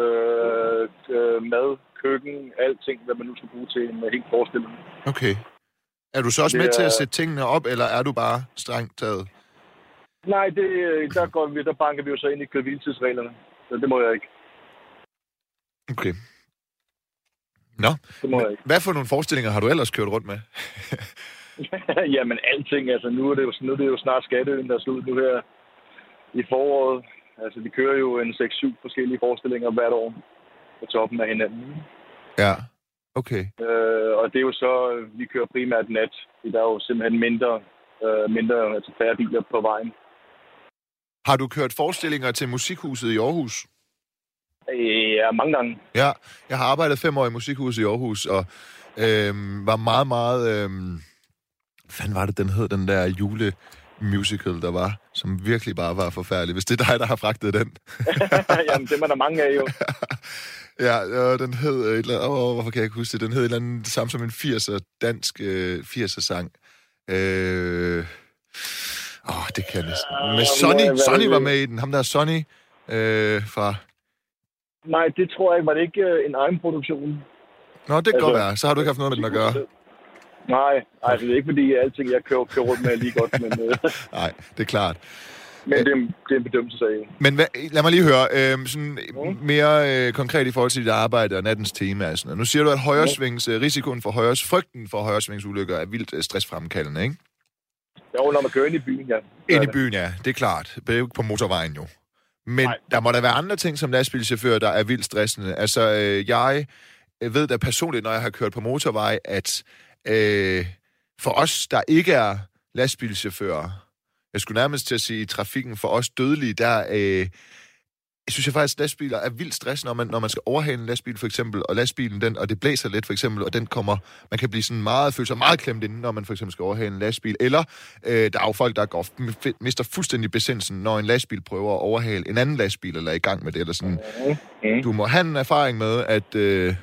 øh, øh, mad, køkken, alting, hvad man nu skal bruge til en øh, helt forestilling. okay. Er du så også det med til at er- sætte tingene op, eller er du bare strengt taget? Nej, det, der, går vi, der banker vi jo så ind i køre-hviletidsreglerne. Så det må jeg ikke. Okay. Nå, Det må jeg ikke. hvad for nogle forestillinger har du ellers kørt rundt med? Jamen alting, altså nu er, det jo, nu er det jo snart skatteøen, der er slut nu her i foråret. Altså vi kører jo en 6-7 forskellige forestillinger hvert år på toppen af hinanden. Ja, okay. Øh, og det er jo så, vi kører primært nat. fordi Der er jo simpelthen mindre, øh, mindre altså færre biler på vejen. Har du kørt forestillinger til Musikhuset i Aarhus? Ja, mange gange. Ja, jeg har arbejdet fem år i Musikhuset i Aarhus, og øhm, var meget, meget... Øhm, hvad var det, den hed, den der julemusical, der var, som virkelig bare var forfærdelig. Hvis det er dig, der har fragtet den. Jamen, dem er der mange af jo. ja, og den hed... øh, Et eller, åh, hvorfor kan jeg ikke huske det? Den hed et eller andet, det samme som en 80'er, dansk øh, 80'er sang. Øh, åh, det kan jeg næsten. Med Sonny, det? Sonny var med i den. Ham der er Sonny øh, fra... Nej, det tror jeg ikke. Var det ikke øh, en egen produktion? Nå, det kan Altså- godt være. Så har du ikke haft noget med den at gøre. Nej, altså det er ikke fordi, alting jeg kører, kører rundt med er lige godt, men, øh, Nej, det er klart. men det, er, en- det er en bedømmelsesag. Men hvad, lad mig lige høre, øh, sådan Mm. mere øh, konkret i forhold til dit arbejde og nattens tema. og Sådan noget. Nu siger du, at højresvings, øh, risikoen for højres, frygten for højresvingsulykker er vildt øh, stressfremkaldende, ikke? Jo, når man kører ind i byen, ja. Ind i byen, ja, det er klart. Det er jo ikke på motorvejen jo. Men Nej. der må der være andre ting som lastbilchauffør, der er vildt stressende. Altså, øh, jeg ved da personligt, når jeg har kørt på motorvej, at øh, for os, der ikke er lastbilchauffører, jeg skulle nærmest til at sige, i trafikken for os dødelige, der øh, jeg synes jeg faktisk, at lastbiler er vildt stress, når man, når man skal overhale en lastbil for eksempel, og lastbilen, den, og det blæser lidt for eksempel, og den kommer, man kan blive sådan meget, føle sig meget klemt inden, når man for eksempel skal overhale en lastbil. Eller øh, der er jo folk, der går, mister fuldstændig besindelsen, når en lastbil prøver at overhale en anden lastbil, eller er i gang med det, eller sådan. Du må have en erfaring med, at øh,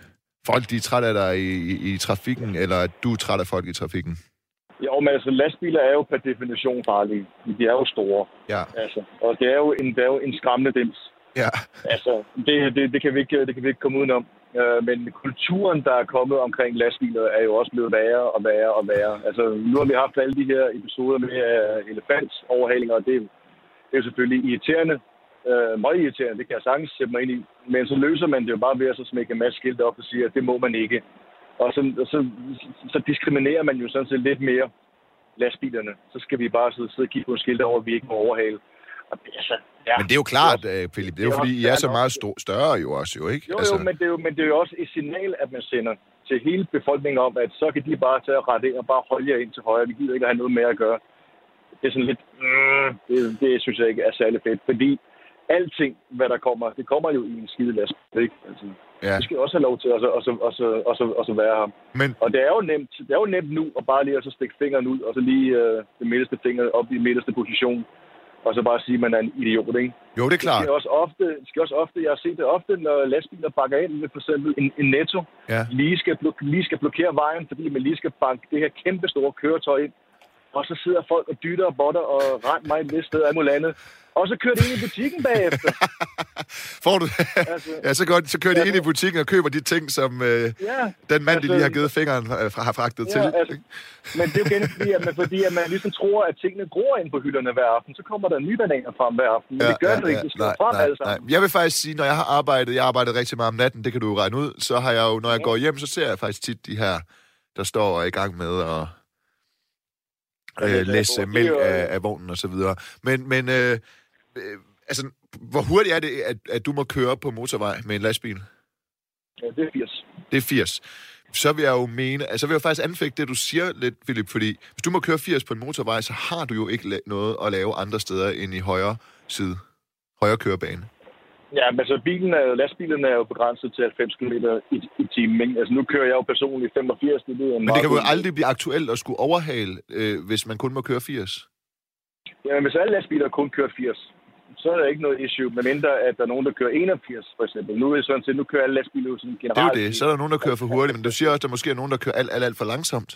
folk de er trætte af dig i, i, i trafikken, eller at du er træt af folk i trafikken. Jo, men altså lastbiler er jo per definition farlige. De er jo store, Ja, altså. Og det er jo en, det er jo en skræmmende dims. ja, Altså, det, det, det, kan vi ikke, det kan vi ikke komme udenom. Øh, men kulturen, der er kommet omkring lastbiler, er jo også blevet værre og værre og værre. Altså, nu har vi haft alle de her episoder med uh, elefantsoverhalinger, og det, er det er jo selvfølgelig irriterende. Øh, meget irriterende, det kan jeg sagtens sætte mig ind i. Men så løser man det jo bare ved at så smække en masse skilte op og sige, at det må man ikke. Og så, og så, så diskriminerer man jo sådan set lidt mere lastbilerne. Så skal vi bare sidde, sidde og kigge på en skilt over, at vi ikke må overhale. Og det, altså, ja. men det er jo klart, øh, Philip, det er jo det er fordi, også I er så meget sto- større jo også, jo, ikke? Jo, altså... jo, men det, er jo, men det er jo også et signal, at man sender til hele befolkningen om, at så kan de bare tage og rette ind og bare holde jer ind til højre. Vi gider ikke at have noget mere at gøre. Det er sådan lidt... Mm, det, det synes jeg ikke er særlig fedt, fordi alting, hvad der kommer, det kommer jo i en skide last. Ikke? Altså, Ja, vi skal også have lov til at, at, at, at, at, at, være her. men Og det er jo nemt, det er jo nemt nu at bare lige at så stikke fingeren ud, og så lige øh, den midterste finger op i midterste position, og så bare sige, at man er en idiot, ikke? jo, det er Det klart. sker også ofte, det sker også ofte, jeg har set det ofte, når lastbiler bakker ind med for eksempel en, en netto, Ja. lige skal, blok- lige skal blokere vejen, fordi man lige skal banke det her kæmpe store køretøj ind. Og så sidder folk og dytter og botter og rent mig et vist sted af muligt andet. Og så kører de ind i butikken bagefter. Får du Altså, Ja, så, godt, så kører de ind i butikken og køber de ting, som øh, ja, den mand, de Altså- lige har givet fingeren, øh, fra- har fragtet Ja, til. altså- men det er jo igen fordi, at man, fordi at man ligesom tror, at tingene gror ind på hylderne hver aften. Så kommer der nye bananer frem hver aften. Men det gør det jo ikke. Det skal nej, frem nej, alle nej. Jeg vil faktisk sige, når jeg har arbejdet, jeg har arbejdet rigtig meget om natten, det kan du jo regne ud, så har jeg jo, når jeg går hjem, så ser jeg faktisk tit de her, der står og er i gang med at Ja, det øh, er mælk af, af vognen og så videre. Men, men øh, øh, altså, hvor hurtigt er det, at, at du må køre på motorvej med en lastbil? Ja, det er 80. Det er 80. Så vil jeg jo mene, altså vil jeg faktisk anfægte det, du siger lidt, Philip, fordi hvis du må køre 80 på en motorvej, så har du jo ikke noget at lave andre steder end i højre side. højere kørebane. Ja, men så bilen er jo, lastbilen er jo begrænset til 90 km i, i timen. Ikke? Altså nu kører jeg jo personligt 85. Det er en Men det kan jo aldrig blive aktuelt at skulle overhale, øh, hvis man kun må køre 80. Jamen, hvis alle lastbiler kun kører 80, så er der ikke noget issue, medmindre at der er nogen, der kører 81, for eksempel. Nu er det sådan set, nu kører alle lastbiler sådan Det er jo generelt. det. Så er der nogen, der kører for hurtigt, men du siger også, at der måske er nogen, der kører alt, alt, alt for langsomt.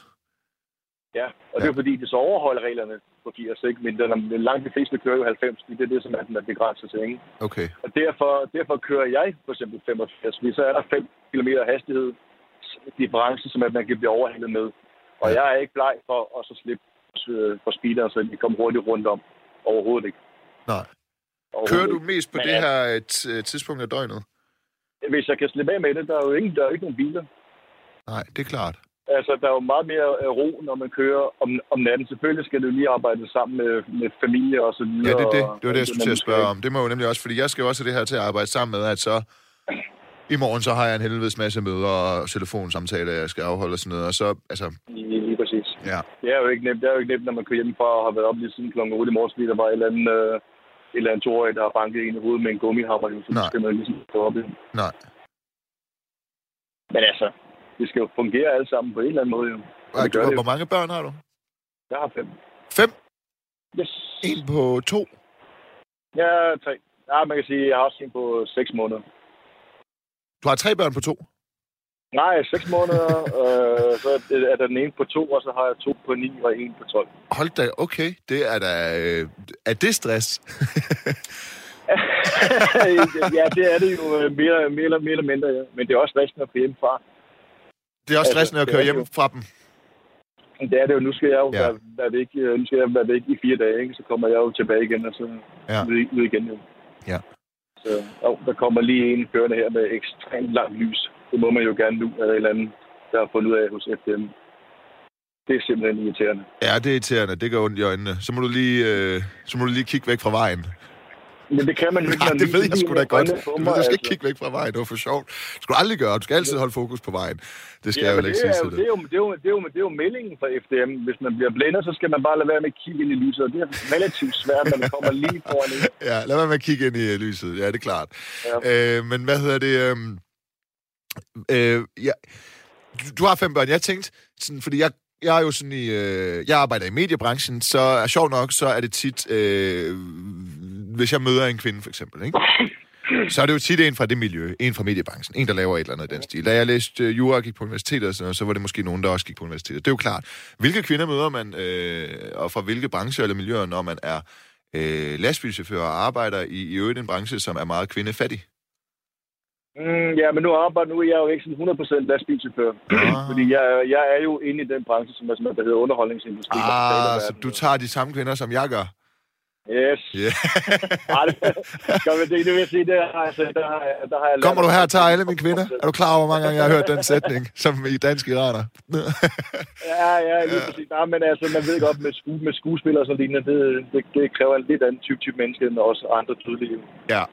Ja, og det er fordi, det så overholder reglerne på 80, ikke? Men den, langt de fleste kører jo 90, fordi det er det, som er den er begrænset til, ikke? Okay. Og derfor, derfor kører jeg for eksempel 85, fordi så er der 5 km hastighed difference, som at man kan blive overhalet med. Og Ja. jeg er ikke bleg for at så slippe øh, for speeder, så de kommer hurtigt rundt om. Overhovedet ikke. Nej. Overhovedet Kører du mest på Men det ja. her øh, t- øh, tidspunkt af døgnet? Hvis jeg kan slippe af med det, der er jo ingen, der er ikke nogen biler. Nej, det er klart. Altså, der er jo meget mere øh, ro, når man kører om, om natten. Selvfølgelig skal du lige arbejde sammen med, med familie og så videre. Ja, det er det. Det var det, jeg skulle til at spørge om. Det må jo nemlig også, fordi jeg skal jo også have det her til at arbejde sammen med, at så i morgen så har jeg en helvedes masse møder og telefonsamtaler, jeg skal afholde og sådan noget. Og så, altså, Lige, lige præcis. ja. Det er jo ikke nemt. Det er jo ikke nemt, når man kører hjemmefra og har været op lige siden kl. 8 i morges, fordi der var et eller andet, øh, et eller andet toårig, der har banket en i hovedet med en gummihammer. Så Nej. skal man ligesom gå op i. Nej. Men altså, det skal jo fungere alle sammen på en eller anden måde. Jo. Og Ej, du, det hvor mange børn har du? Jeg har fem. Fem? Yes. En på to? Ja, tre. Ja, man kan sige, at jeg har også en på seks måneder. Du har tre børn på to? Nej, seks måneder. øh, så er der den ene på to, og så har jeg to på ni og en på 12. Hold da, okay. Det er da... Øh, er det stress? ja, det er det jo øh, mere, mere, eller, mere eller mindre, ja. Men det er også stressende at få hjemmefra. Det er også Altså, stressende at det køre hjem fra dem. Det er det jo. Nu skal jeg jo Ja. være, være, væk, nu skal jeg være væk i fire dage, ikke? så kommer jeg jo tilbage igen, og så Ja. ud, igen. Jo. Ja. Så jo, der kommer lige en kørende her med ekstremt langt lys. Det må man jo gerne nu, af et eller andet, der har fundet ud af hos FDM. Det er simpelthen irriterende. Ja, det er irriterende. Det gør ondt i øjnene. Så må du lige, øh, så må du lige kigge væk fra vejen. Men det kan man jo ikke, Nej, det ved jeg sgu da godt. på Du, skal ikke altså. kigge væk fra vejen. Det var for sjovt. Det skal du aldrig gøre. Du skal altid holde fokus på vejen. Det skal Ja, jeg jo ikke sige til det, er jo, det, er jo, det, er jo, det er jo meldingen fra FDM. Hvis man bliver blændet, så skal man bare lade være med at kigge ind i lyset. Og det er relativt svært, når man kommer lige foran en. Ja, lad være med at kigge ind i øh, lyset. Ja, det er klart. Ja. Øh, men hvad hedder det? Øh, øh, ja, du, du har fem børn. Jeg tænkte, sådan, fordi jeg, jeg er jo sådan i... Øh, jeg arbejder i mediebranchen, så er sjovt nok, så er det tit... Øh, hvis jeg møder en kvinde, for eksempel, ikke? så er det jo tit en fra det miljø, en fra mediebranchen, en, der laver et eller andet i den stil. Da jeg læste øh, jura og gik på universitetet, og sådan noget, så var det måske nogen, der også gik på universitetet. Det er jo klart. Hvilke kvinder møder man, øh, og fra hvilke brancher eller miljøer, når man er øh, lastbilchauffør og arbejder i, i øvrigt en branche, som er meget kvindefattig? Mm, ja, men nu arbejder nu er jeg jo ikke sådan 100% lastbilchauffør. Ah. Fordi jeg, jeg er jo inde i den branche, som er, som er, der hedder underholdningsindustri. Ah, så du tager de samme kvinder, som jeg gør? Yes. Ja. Ej, det, det, vil jeg sige, det har, altså, der, har, jeg- der har jeg Kommer du her og tager alle mine kvinder? Er du klar over, hvor mange gange jeg har hørt den sætning, som i dansk iraner? Ja, ja, lige præcis. Nej, men altså, man ved godt, med, sku, med skuespillere og sådan lignende, det, det, det kræver en lidt anden type, type menneske, end også andre tydelige. ja.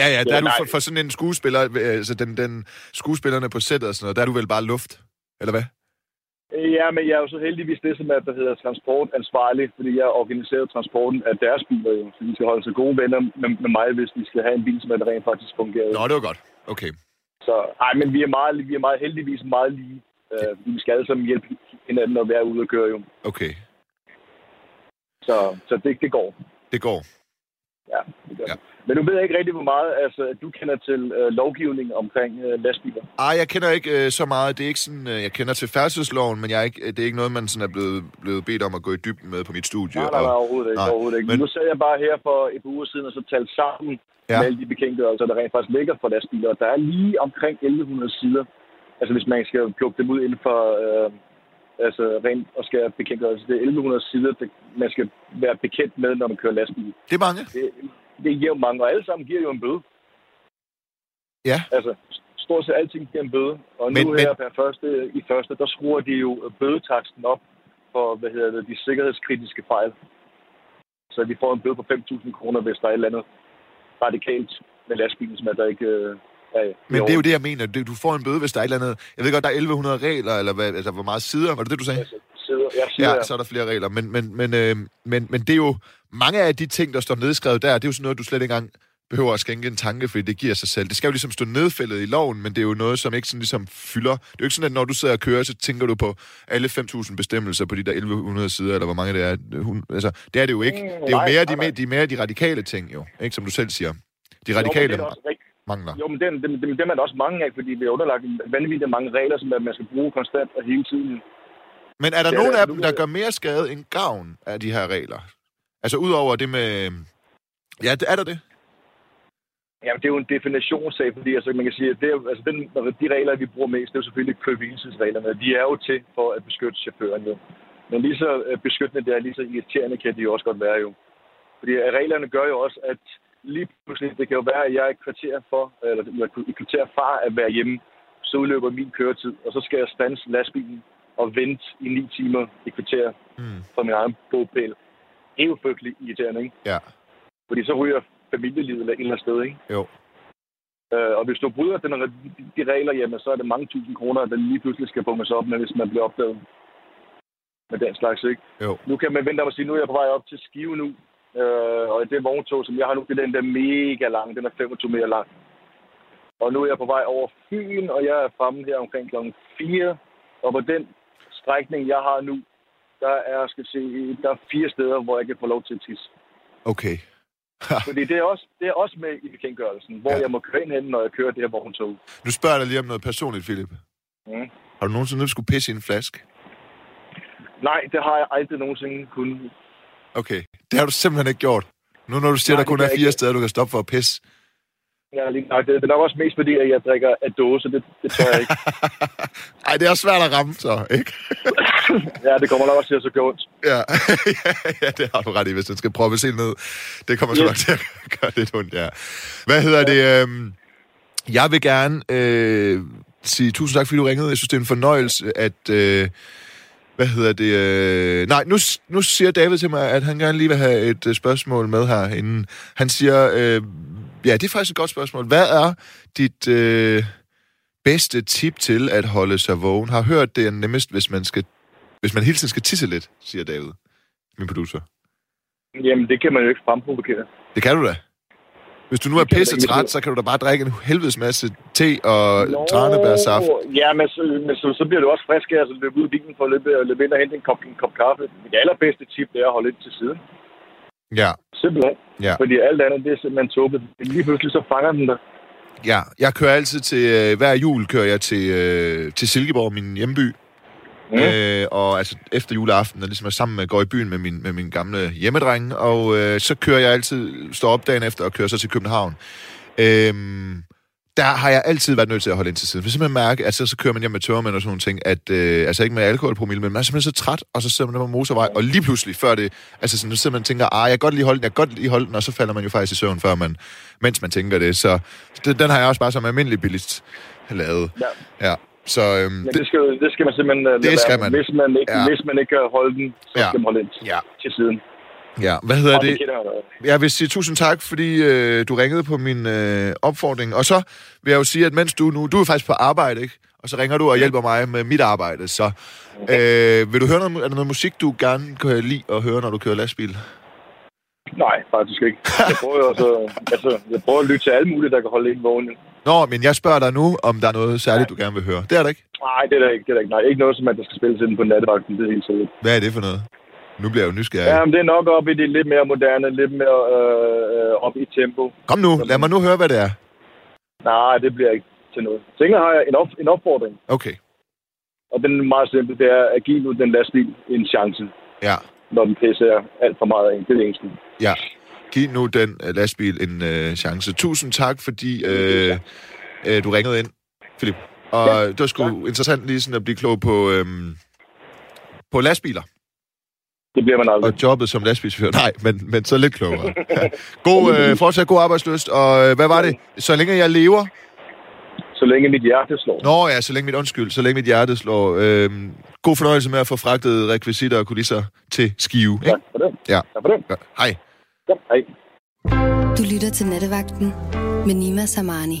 Ja, ja, der Ja, er du for, for sådan en skuespiller, øh, altså den, den skuespillerne på sættet og sådan noget, der er du vel bare luft, eller hvad? Ja, men jeg er jo så heldigvis det, som er, der hedder transportansvarlig, fordi jeg har organiseret transporten af deres biler jo. Så de skal holde sig gode venner med, med mig, hvis de skal have en bil, som er der rent faktisk fungerer. Nå, det var godt. Okay. Så, ej, men vi er, meget, vi er meget, heldigvis meget lige. Uh, vi skal alle sammen hjælpe hinanden at være ude og køre jo. Okay. Så, så det, det går. Det går. Ja, det gør. Ja. Men nu ved jeg ikke rigtig, hvor meget altså, at du kender til uh, lovgivning omkring uh, lastbiler. Ej, jeg kender ikke øh, så meget. Det er ikke sådan, øh, jeg kender til færdselsloven, men jeg er ikke, det er ikke noget, man sådan er blevet, blevet bedt om at gå i dybden med på mit studie. Nej, nej, nej, overhovedet ikke. nej, overhovedet ikke. men-. Nu sad jeg bare her for et par uger siden og så talte sammen Ja. med alle de bekendtgørelser, der rent faktisk ligger for lastbiler. Der er lige omkring 1100 sider. Altså hvis man skal plukke dem ud inden for øh, altså rent og skal bekendtgørelse. Det er 1100 sider, det, man skal være bekendt med, når man kører lastbil. det er mange. Det, det giver jo mange, og alle sammen giver jo en bøde. Ja. Altså, stort set alting giver en bøde. Og Men- nu men- her per første, i første, der skruer de jo bødetaksten op for, hvad hedder det, de sikkerhedskritiske fejl. Så de får en bøde på 5.000 kroner, hvis der er et eller andet radikalt med lastbilen, som er der ikke i Men det er jo det, jeg mener. Du får en bøde, hvis der er et eller andet... Jeg ved godt, der er 1100 regler, eller hvad, altså, hvor meget sider, var det det, du sagde? Altså, sidder, jeg siger, Ja, så er der flere regler. Men, men, men, øh, men, men det er jo mange af de ting, der står nedskrevet der, det er jo sådan noget, du slet ikke engang behøver at skænke en tanke, fordi det giver sig selv. Det skal jo ligesom stå nedfældet i loven, men det er jo noget, som ikke sådan ligesom fylder. Det er jo ikke sådan, at når du sidder og kører, så tænker du på alle 5.000 bestemmelser på de der 1100 sider, eller hvor mange det er. Altså, det er det jo ikke. Mm, Det er jo mere de, mere, de, mere de radikale ting, jo. Ikke, som du selv siger. De radikale Jo, det er også. Mangler. Jo, men det, det, det, det er man også mange af, fordi vi er underlagt vanvittigt mange regler, som man skal bruge konstant og hele tiden. Men er der Ja, nogen af dem, der gør mere skade end gavn af de her regler? Altså udover det med... Ja, det- er der det? Ja, det er jo en definitionssag, fordi altså, man kan sige, at det er, altså, den, de regler, vi bruger mest, det er jo selvfølgelig kørehvilesesreglerne. De er jo til for at beskytte chaufføren jo. Men lige så øh, beskyttende det er, lige så irriterende kan de jo også godt være jo. Fordi øh, reglerne gør jo også, at lige pludselig, det kan jo være, at jeg er et kvarter for, eller et kvarter fra at være hjemme, så udløber min køretid, og så skal jeg standse lastbilen og vente i ni timer i kvarter Mm. fra min egen bogpæl. Det er jo frygtelig irriterende, ikke? Ja. Fordi så ryger familielivet et eller andet sted, ikke? Jo. Øh, og hvis du bryder den, de regler, jamen, så er det mange tusind kroner, der lige pludselig skal bunges op med, hvis man bliver opdaget med den slags, ikke? Jo. Nu kan man vente om at sige, nu er jeg på vej op til Skive nu, øh, og det vogntog, som jeg har nu, det er den der mega lang, den er 25 meter lang. Og nu er jeg på vej over Fyn, og jeg er fremme her omkring klokken 4, og på den strækning, jeg har nu, der er, skal se, der er fire steder, hvor jeg kan få lov til at tisse. Okay. Fordi det er også, det er også med i bekendtgørelsen, hvor ja. jeg må køre ind hen, når jeg kører det her vogntog. Nu spørger jeg dig lige om noget personligt, Philip. Mm. Har du nogensinde skulle pisse i en flaske? Nej, det har jeg aldrig nogensinde kunnet. Okay. Det har du simpelthen ikke gjort. Nu når du siger, Nej, der kun er fire ikke. steder, du kan stoppe for at pisse. Ja, lige, nej, det, det er nok også mest fordi, at jeg drikker af dåse. Det, det tror jeg ikke. Ej, det er også svært at ramme så, ikke? ja, det kommer nok også til at så gøre ondt. Ja. ja, det har du ret i, hvis den skal proppes helt ned. Det kommer så Yes. nok til at gøre lidt ondt, ja. Hvad hedder det? Øhm, jeg vil gerne øh, sige tusind tak, fordi du ringede. Jeg synes, det er en fornøjelse, at... Øh, hvad hedder det? Øh, nej, nu, nu siger David til mig, at han gerne lige vil have et øh, spørgsmål med her inden. Han siger, øh, ja, det er faktisk et godt spørgsmål. Hvad er dit øh, bedste tip til at holde sig vågen? Har hørt, det er nemmest, hvis man, skal, hvis man hele tiden skal tisse lidt, siger David, min producer. Jamen, det kan man jo ikke fremprovokere. Det kan du da. Hvis du nu er pisse træt, så kan du da bare drikke en helvedes masse te og tranebærsaft. Ja, men, så, men så, så bliver du også frisk af at løbe ud i bilen for at løbe, løbe ind og hente en kop, en kop kaffe. Mit allerbedste tip, det er at holde lidt til siden. Ja, Simpelthen. Ja. Fordi alt andet, det er simpelthen tåbet. Lige pludselig så fanger den dig. ja. Jeg kører altid til, øh, hver jul kører jeg til, øh, til Silkeborg, min hjemby. Mm. Øh, og altså efter juleaften, og ligesom er sammen med, går i byen med min, med min gamle hjemmedreng, og øh, så kører jeg altid, står op dagen efter og kører så til København. Øhm, der har jeg altid været nødt til at holde ind til siden. For simpelthen mærke, at så, så kører man hjem med tørmænd og sådan nogle ting, at, øh, altså ikke med alkoholpromille, men man er simpelthen så træt, og så sidder man der på motorvej, og lige pludselig, før det, altså sådan, så sidder man og tænker, ah, jeg kan godt lige holde den, jeg kan godt lige holde den, og så falder man jo faktisk i søvn, før man, mens man tænker det. Så det, den har jeg også bare som almindelig bilist lavet. Ja. Ja. Så øhm, Men det, skal, det skal man simpelthen lade Det skal være. man. Hvis man ikke, Ja. hvis man ikke kan holde den, så Ja. skal man holde den Ja. til siden. ja, hvad hedder Og det det? jeg vil sige tusind tak, fordi øh, du ringede på min øh, opfordring. Og så vil jeg jo sige, at mens du nu... Du er faktisk på arbejde, ikke? Og så ringer du og hjælper mig med mit arbejde. Så øh, vil du høre noget, er der noget musik, du gerne kan lide at høre, når du kører lastbil? Nej, faktisk ikke. Jeg prøver, jo altså, altså, jeg prøver at lytte til alle mulige, der kan holde en vågen. Nå, men jeg spørger dig nu, om der er noget særligt, du gerne vil høre. Det er der ikke. Nej, det er der ikke. Det er der ikke. Nej, ikke noget, som at der skal spilles ind på nattevagten. Det er helt sikkert. Hvad er det for noget? Nu bliver jeg jo nysgerrig. Ja, men det er nok op i det lidt mere moderne, lidt mere øh, op i tempo. Kom nu, lad mig nu høre, hvad det er. Nej, det bliver ikke til noget. Egentlig har jeg en, op, en opfordring, Okay, og den er meget simpel. Det er at give nu den lastbil en chance, ja. når den pisser alt for meget af en. Det er det eneste. Ja. Giv nu den øh, lastbil en øh, chance. Tusind tak, fordi øh, øh, du ringede ind, Philip. Og ja, det var sgu interessant lige sådan at blive klog på, øh, på lastbiler. Det bliver man aldrig. Og jobbet som lastbilschauffør. Nej, men, men så lidt klogere. Ja. God, øh, fortsat god arbejdsløst. Og øh, hvad var det? Så længe jeg lever... Så længe mit hjerte slår. Nå ja, så længe mit undskyld, så længe mit hjerte slår. Øh, god fornøjelse med at få fragtet rekvisitter og kulisser til Skive. Ikke? Tak for det. Ja. Tak for det. Ja. Hej. Ja, hej. Du lytter til Nattevagten med Nima Samani.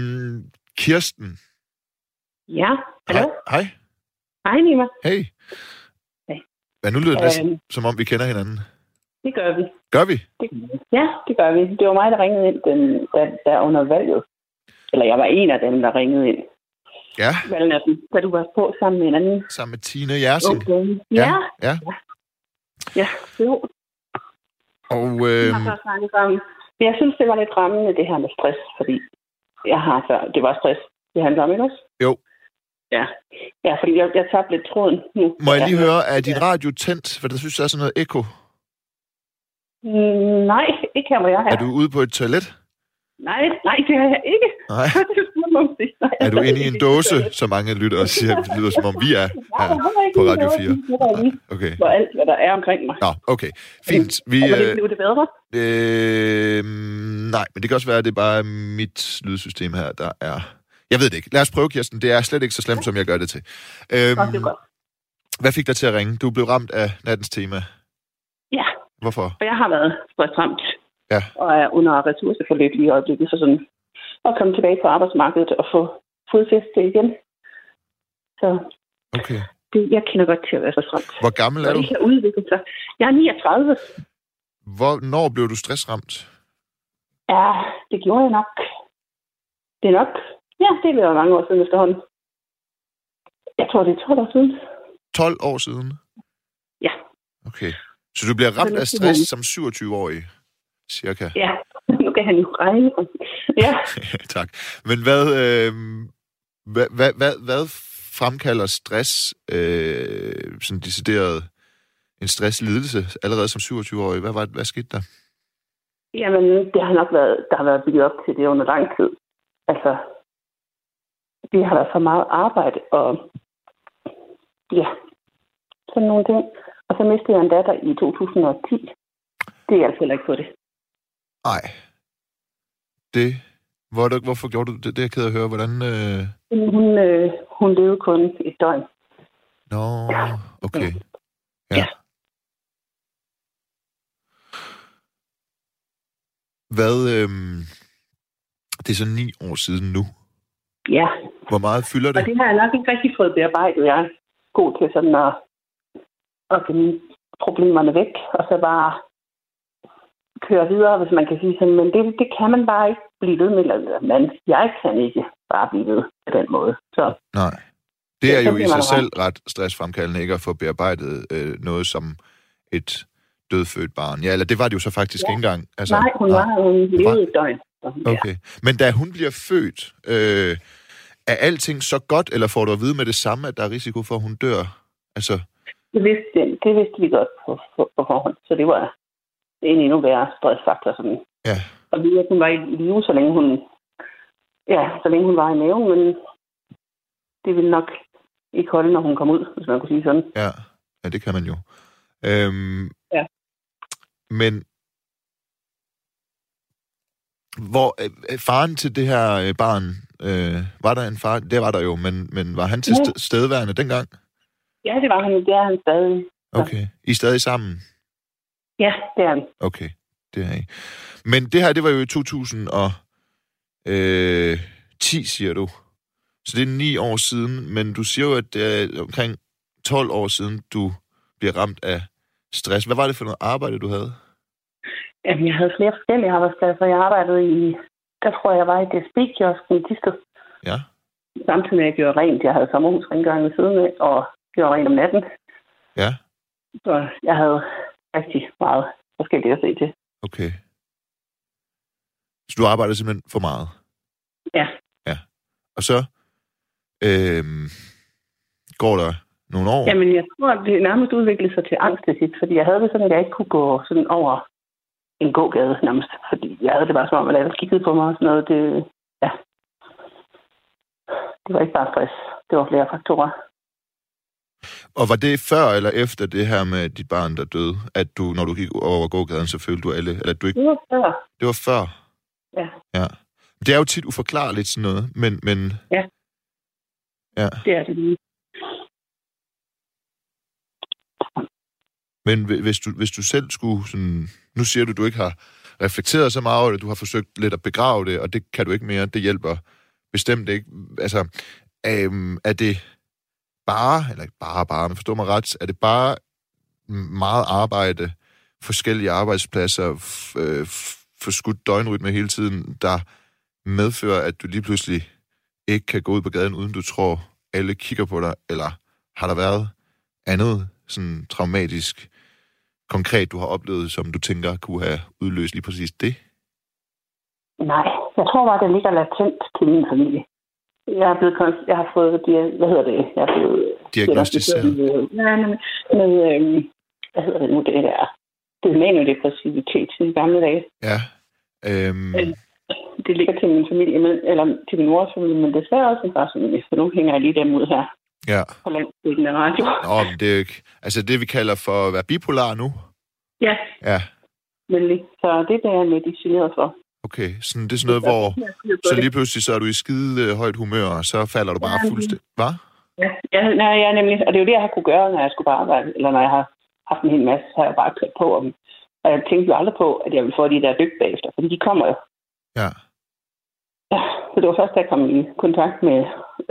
Mm, Kirsten. Ja, hallo. Hej. Hej. Hej, Nima. Hey. Hej. Men nu lyder det næsten, Øhm. som om vi kender hinanden. Det gør vi. Gør vi? Det, ja, det gør vi. Det var mig, der ringede ind den, der, der under valget. Eller jeg var en af dem, der ringede ind Ja, valgnatten, da du var på sammen med en anden sammen med Tina Jersing. ung dame. Ja, Ja. Ja, jo. Og øh, har så snakket sammen. Men jeg synes, det var lidt rammende, det her med stress, fordi jeg har så, det var stress, det handler om, ikke også? Jo. Ja, ja fordi jeg, jeg tabte lidt tråden nu. må jeg lige Ja. høre, er din radio tændt? For der synes jeg, er sådan noget ekko. Mm, nej, ikke her, hvor jeg er. Er du ude på et toilet? Nej, nej, det er jeg ikke. Nej. Nej, Er du inde i en dåse, som mange lytter og siger, det lyder som om vi er her er på Radio dåse. 4? Det er lige Okay. for alt, hvad der er omkring mig. Nå, okay. Fint. Vi, det øh, blev det bedre. øh, nej, men det kan også være, at det er bare mit lydsystem her, der er... Jeg ved det ikke. Lad os prøve, Kirsten. Det er slet ikke så slemt, som jeg gør det til. Øhm, er hvad fik dig til at ringe? Du blev ramt af nattens tema. Ja, Hvorfor? for jeg har været stressramt. Ja. Og er under ressourceforløb lige i øjeblikket, så sådan at komme tilbage på arbejdsmarkedet og få fodfæste igen. Så Okay. det, jeg kender godt til at være stressramt. Hvor gammel er du? det kan udvikle sig. Jeg er 39. Hvornår blev du stressramt? Ja, det gjorde jeg nok. Det er nok. Ja, det er mange år siden efterhånden. Jeg tror, det er 12 år siden. 12 år siden? Ja. Okay. Så du bliver ramt af stress som 27-årig, cirka? Ja, kan han jo regne. Ja, tak. Men hvad, øh, hvad, hvad, hvad, hvad fremkalder stress, øh, sådan decideret en stresslidelse allerede som 27-årig? Hvad, var, hvad skete der? jamen, det har nok været, der har været bygget op til det under lang tid. Altså, det har været for meget arbejde, og ja, sådan nogle ting. Og så mistede jeg en datter i 2010. Det er altså heller ikke på det. Nej. Det, hvor, du- hvorfor gjorde du det? Det er jeg ked af at høre. Hvordan... Øh... Hun, øh, hun levede kun et døgn. Nå, okay. Ja. Ja. Hvad, øh... Det er så ni år siden nu. Ja, Hvor meget fylder det? og det har jeg nok ikke rigtig fået bearbejdet. Jeg er god til sådan at, at finde problemerne væk, og så bare køre videre, hvis man kan sige sådan. Men det, det kan man bare ikke blive ved med. Eller, men jeg kan ikke bare blive ved på den måde. Så Nej. Det er jo i man sig selv ret stressfremkaldende ikke at få bearbejdet øh, noget som et dødfødt barn. Ja, eller det var det jo så faktisk Ja. ikke engang. Altså, nej, hun var hun levede et døgn. Okay. Men da hun bliver født, øh, er alting så godt, eller får du at vide med det samme, at der er risiko for, at hun dør? Altså, Det vidste, det vidste vi godt på, på, på forhånd, så det var en endnu værre stressfaktor. Sådan. Ja. Og vi at hun var i live, så længe hun, ja, så længe hun var i maven, men det ville nok ikke holde, når hun kom ud, hvis man kunne sige sådan. ja, ja det kan man jo. Øhm, Ja. Men hvor øh, faren til det her øh, barn, øh, var der en far? Det var der jo, men, men var han til Ja. st- stedværende dengang? Ja, det var han. Det er han stadig. Okay. I er stadig sammen? Ja, det er han. Okay, det er I. Men det her, det var jo i 2010, siger du. Så det er ni år siden, men du siger jo, at det er omkring 12 år siden, du bliver ramt af stress. Hvad var det for noget arbejde, du havde? Jamen, jeg havde flere forskellige arbejdspladser. Jeg arbejdede i, der tror jeg, jeg var i DSB-kiosken i Tisted. Ja. Samtidig med, at jeg gjorde rent. Jeg havde sommerhusrengøring ved siden af, og gjorde rent om natten. Ja, Så jeg havde rigtig meget forskelligt at se til. okay. Så du arbejder simpelthen for meget? Ja. Ja. Og så øhm, går der nogle år? Jamen, jeg tror, at det nærmest udviklede sig til angst til sidst, fordi jeg havde det sådan, at jeg ikke kunne gå sådan over en gågade nærmest, fordi jeg havde det bare som om, at alle kiggede på mig og sådan noget. Det, ja. Det var ikke bare stress. Det var flere faktorer. Og var det før eller efter det her med dit barn, der døde, at du, når du gik over gågaden, så følte du alle, eller at du ikke Det var før. Det var før? Ja. Ja. Det er jo tit uforklarligt sådan noget, men... men Ja. Ja. Det er det lige. Men hvi- hvis du, hvis du selv skulle sådan... Nu siger du, du ikke har reflekteret så meget over det, du har forsøgt lidt at begrave det, og det kan du ikke mere, det hjælper bestemt ikke. Altså, øhm, er det bare, eller ikke bare bare, men forstår mig ret, er det bare meget arbejde, forskellige arbejdspladser, øh, forskudt døgnrytme hele tiden, der medfører, at du lige pludselig ikke kan gå ud på gaden, uden du tror, alle kigger på dig, eller har der været andet sådan traumatisk, konkret, du har oplevet, som du tænker kunne have udløst lige præcis det? Nej, jeg tror bare, det ligger latent til min familie. Jeg er blevet, kons- jeg har fået, dia- hvad hedder det, jeg er blevet Diagnostiseret. Ja, med, med øhm, hvad hedder det nu, det der, det er maniodepressivitet i gamle dage. Ja. Øhm, Øh. Det ligger til min familie, men, eller til min mors familie, men desværre også min fars familie, for nu hænger jeg lige dem ud her ja. på landsdækkende radio. Nå, men det er jo ikke... Altså det, vi kalder for at være bipolar nu. Ja, Ja, nemlig. Så det er det, jeg er medicineret for. Okay. Sådan, det er sådan noget, hvor... Så lige pludselig så er du i skide øh, højt humør, og så falder du bare Ja, fuldstændig... Hvad? Ja, ja, nej, ja, nemlig. Og det er jo det, jeg har kunne gøre, når jeg skulle på arbejde, eller når jeg har haft en hel masse, så har jeg bare kørt på om. Og jeg tænkte jo aldrig på, at jeg ville få de der dyk bagefter, fordi de kommer jo. Ja. Ja, så det var først, da jeg kom i kontakt med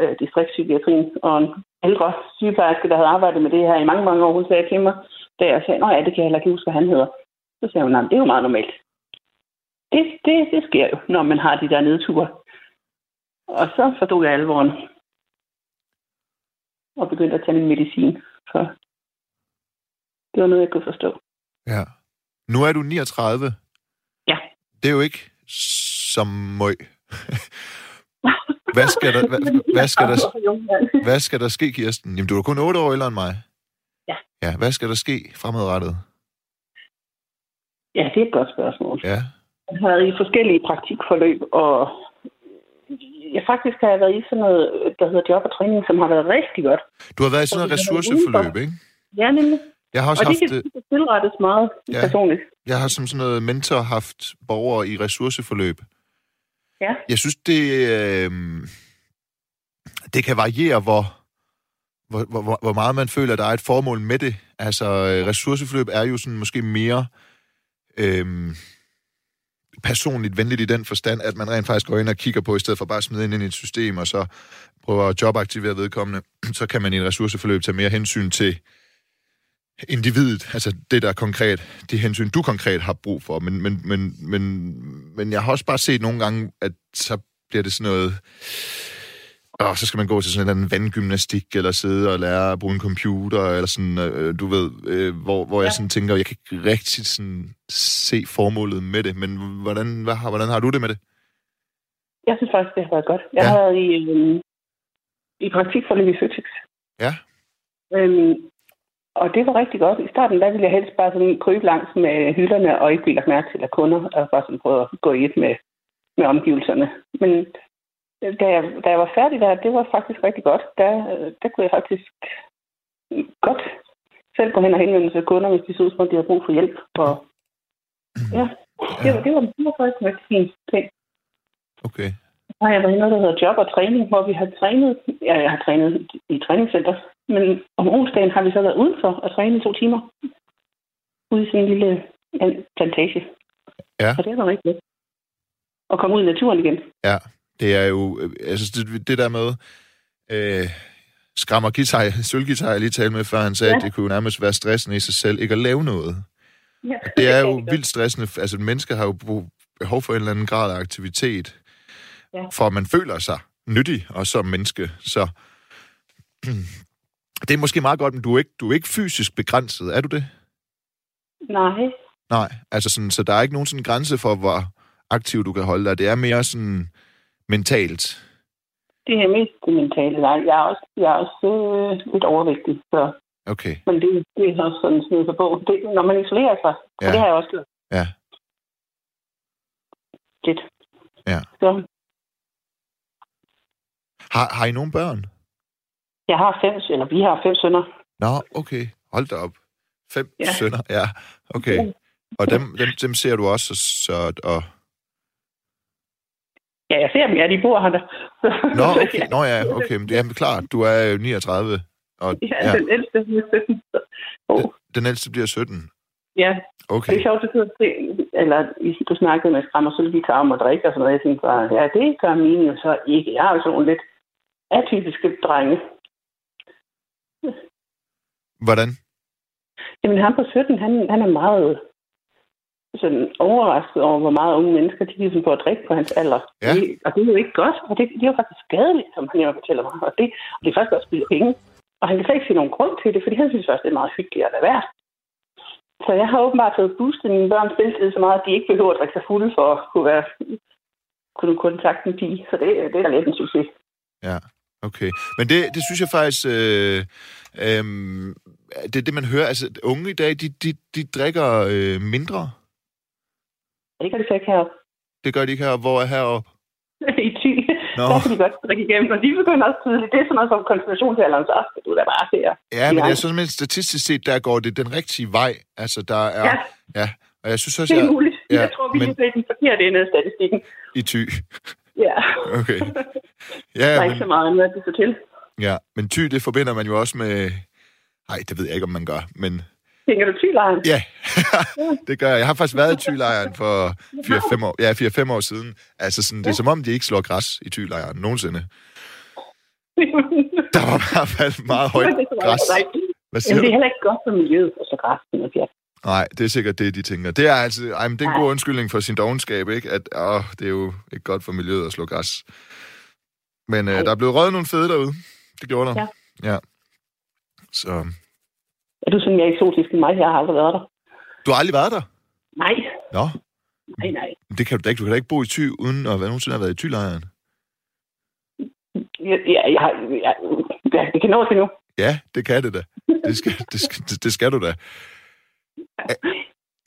øh, distriktspsykiatrien, og en ældre sygeplejerske, der havde arbejdet med det her i mange, mange år, hun sagde til mig, da jeg sagde, nej, det kan jeg heller ikke huske, hvad han hedder. Så sagde hun, nej, det er jo meget normalt. Det, det, det sker jo, når man har de der nedture. Og så forstod jeg alvoren. Og begyndte at tage min medicin. Så det var noget, jeg kunne forstå. Ja. Nu er du 39. Ja. Det er jo ikke som møg. Hvad skal der, hvad, hvad, skal der, hvad skal der ske, Kirsten? Jamen, du er kun 8 år ældre end mig. Ja. Ja, hvad skal der ske fremadrettet? Ja, det er et godt spørgsmål. Ja. Jeg har været i forskellige praktikforløb, og jeg faktisk har jeg været i sådan noget, der hedder job og træning, som har været rigtig godt. Du har været i sådan noget ressourceforløb, ikke? Ja, nemlig. Jeg har også Og det haft, kan det tilrettes meget Ja. ja. personligt. jeg har som sådan noget mentor haft borgere i ressourceforløb. Ja. Jeg synes, det, øh, det kan variere, hvor, hvor, hvor, hvor meget man føler, at der er et formål med det. Altså, øh, ressourceforløb er jo sådan måske mere øh, personligt venligt i den forstand, at man rent faktisk går ind og kigger på, i stedet for bare at smide ind i et system, og så prøver at jobaktivere vedkommende, så kan man i et ressourceforløb tage mere hensyn til individet, altså det der konkret, de hensyn, du konkret har brug for. Men, men, men, men, men jeg har også bare set nogle gange, at så bliver det sådan noget... Og så skal man gå til sådan en eller anden vandgymnastik, eller sidde og lære at bruge en computer, eller sådan, øh, du ved, øh, hvor, hvor ja. jeg sådan tænker, jeg kan ikke rigtig sådan se formålet med det, men hvordan, hvad, har- hvordan har du det med det? Jeg synes faktisk, det har været godt. Jeg Ja. har været i, øhm, i praktikforløb i Føtex. Ja. Øhm, og det var rigtig godt. I starten, der ville jeg helst bare sådan krybe langs med hylderne, og ikke blive lagt mærke til af kunder, og bare sådan prøve at gå i et med, med omgivelserne. Men øh, da jeg, da jeg var færdig der, det var faktisk rigtig godt. Der, øh, der kunne jeg faktisk godt selv gå hen og henvende sig kunder, hvis de så som om, de havde brug for hjælp. Og ja, det var, det var, det var faktisk en rigtig fin ting. Okay. Så har jeg været i noget, der hedder job og træning, hvor vi har trænet, ja, jeg har trænet i træningscenter, men om onsdagen har vi så været udenfor og trænet i to timer. Ude i sådan en lille plantage. Ja. Og det var rigtig godt. Og komme ud i naturen igen. Ja, det er jo, øh, altså det, det der med, øh, skrammer guitar, sølvgitar, jeg lige talte med, før han sagde, ja. At det kunne jo nærmest være stressende i sig selv, ikke at lave noget. Ja, Det er jo vildt stressende, altså mennesker har jo behov for en eller anden grad af aktivitet, Ja. for at man føler sig nyttig, og som menneske, så det er måske meget godt, men du er ikke, du er ikke fysisk begrænset, er du det? Nej, Nej, altså sådan, så der er ikke nogen sådan grænse for, hvor aktiv du kan holde dig. Det er mere sådan mentalt. det er mest det mentale. Nej, jeg er også, jeg er også øh, lidt overvægtig, så, Okay, men det, det er også sådan sådan sig på. Det, når man isolerer sig, ja. Og det har jeg også gjort ja. lidt. Ja. Så Har, har I nogen børn? jeg har fem, eller vi har fem sønner. Nå, okay. Hold da op. Fem. Ja. sønner, ja. Okay. Og dem, dem, dem ser du også, så... Og... Ja, jeg ser dem, ja, de bor her. Nå, okay. Nå ja, okay. Men det er klart, du er jo 39, og Ja, ja, den ældste hun er 17. så- Oh, den ældste bliver 17. ja, det Okay. er sjovt, at du, se, eller du snakkede med skræmmer, så vi tager om at drikke og sådan noget. Jeg tænkte bare, ja, det gør mine jo så ikke. Jeg har jo sådan lidt atypiske drenge. Hvordan? Jamen, han på 17, han, han er meget sådan overrasket over, hvor meget unge mennesker, de ligesom får at drikke på hans alder. Ja. Det, og det er jo ikke godt, og det, det er jo faktisk skadeligt, som han jo fortæller mig. Og det, og det er faktisk også spille penge. Og han kan slet ikke se nogen grund til det, fordi han synes også, det er meget hyggeligt at lade være. Så jeg har åbenbart fået boostet mine børns spiltid så meget, at de ikke behøver at drikke sig fulde for at kunne være kunne kontakte en pige. Så det, det er da lidt en succes. Ja, okay. Men det, det synes jeg faktisk... Øh, øh, det er det, man hører. Altså, unge i dag, de, de, de drikker øh, mindre. Det kan de så ikke heroppe. Det gør de ikke her. Hvor er heroppe? I ty. Nå. Der kan de godt drikke igennem. Og de begynder også tidligt. Det er sådan noget som konfirmationsalderen, så skal du da bare se her. Ja, men Ja. jeg synes, at statistisk set, der går det den rigtige vej. Altså, der er... Ja. ja. Og jeg synes også, Det er jeg muligt. ja, jeg tror, vi men- er den forkerte ende af statistikken. i ty. Ja. Okay. Der Ja, er men, ikke så meget andet, at det så til. ja, men ty, det forbinder man jo også med... Nej, det ved jeg ikke, om man gør, men... Tænker du tylejren? Ja, det gør jeg. Jeg har faktisk været i Thylejren for 4-5 år, ja, 4-5 år siden. Altså, sådan, det er som om, de ikke slår græs i Thylejren nogensinde. Der var i hvert fald meget højt græs. Hvad siger Jamen, det er heller ikke godt for miljøet, og så græsken og fjert. Nej, det er sikkert det, de tænker. Det er altså, ej, men det er en god undskyldning for sin dogenskab, ikke? At åh, det er jo ikke godt for miljøet at slå græs. Men øh, der er blevet røget nogle fede derude. Det gjorde der. Ja. ja. Så Er du sådan mere eksotisk end mig? Jeg har aldrig været der. du har aldrig været der? Nej, Nå, nej, nej. det kan du da ikke. Du kan da ikke bo i Thy, uden at være nogensinde have været i Thylejren. Jeg, jeg, jeg, har- jeg, jeg, det kan nå til nu. Ja, det kan det da. Det skal, det skal, det skal du da.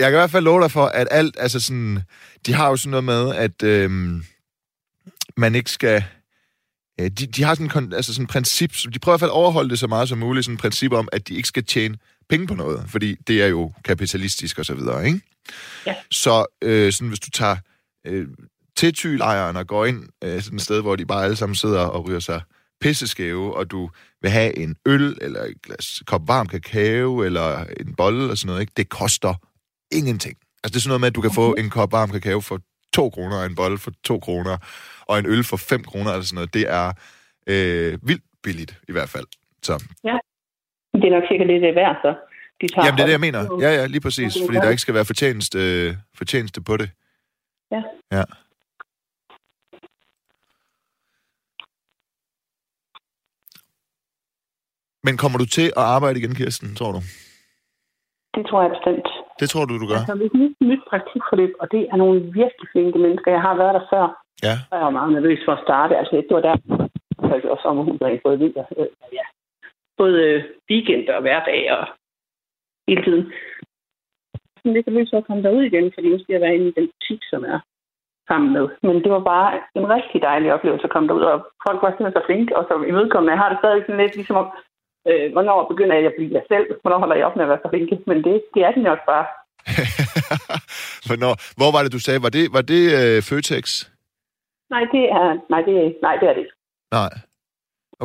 Jeg kan i hvert fald love dig for, at alt, altså sådan, de har jo sådan noget med, at øhm, man ikke skal, øh, de, de har sådan, en altså sådan et princip, de prøver i hvert fald at overholde det så meget som muligt, sådan et princip om, at de ikke skal tjene penge på noget, fordi det er jo kapitalistisk og så videre, ikke? Ja. Så øh, sådan, hvis du tager øh, til Thylejren og går ind øh, sådan et sted, hvor de bare alle sammen sidder og ryger sig pisseskæve, og du vil have en øl, eller et glas kop varm kakao, eller en bolle og sådan noget, ikke? det koster ingenting. Altså det er sådan noget med, at du kan få en kop varm kakao for 2 kroner, og en bolle for 2 kroner, og en øl for 5 kroner, eller sådan noget. Det er øh, vildt billigt, i hvert fald. Så, Det er nok sikkert lidt det værd, så. De tager jamen, det er det, jeg mener. Ja, ja, lige præcis. Ja, Fordi der ikke skal være fortjeneste, øh, fortjeneste på det. Ja. Ja. Men kommer du til at arbejde igen, Kirsten, tror du? Det tror jeg bestemt. Det tror du, du gør? Altså, et nyt, nyt praktikforløb, og det er nogle virkelig flinke mennesker. Jeg har været der før, Ja. og jeg var meget nervøs for at starte. Altså, det var der, jeg også sommerhus og både vinter, øh, ja. Både øh, weekend og hverdag og hele tiden. Jeg er lidt nervøs for at komme derud igen, fordi nu skal jeg være inde i den butik, som er sammen med. Men det var bare en rigtig dejlig oplevelse at komme derud, og folk var simpelthen så flinke, og så imødekommende. Jeg har det stadig sådan lidt ligesom om, øh, hvornår begynder jeg at blive jeg selv? Hvornår holder jeg op med at være så flinke? Men det, det er de nok bare. Hvornår, hvor var det, du sagde? Var det, var det øh, Føtex? Nej, det er, nej, det er, nej, det er det ikke. Nej.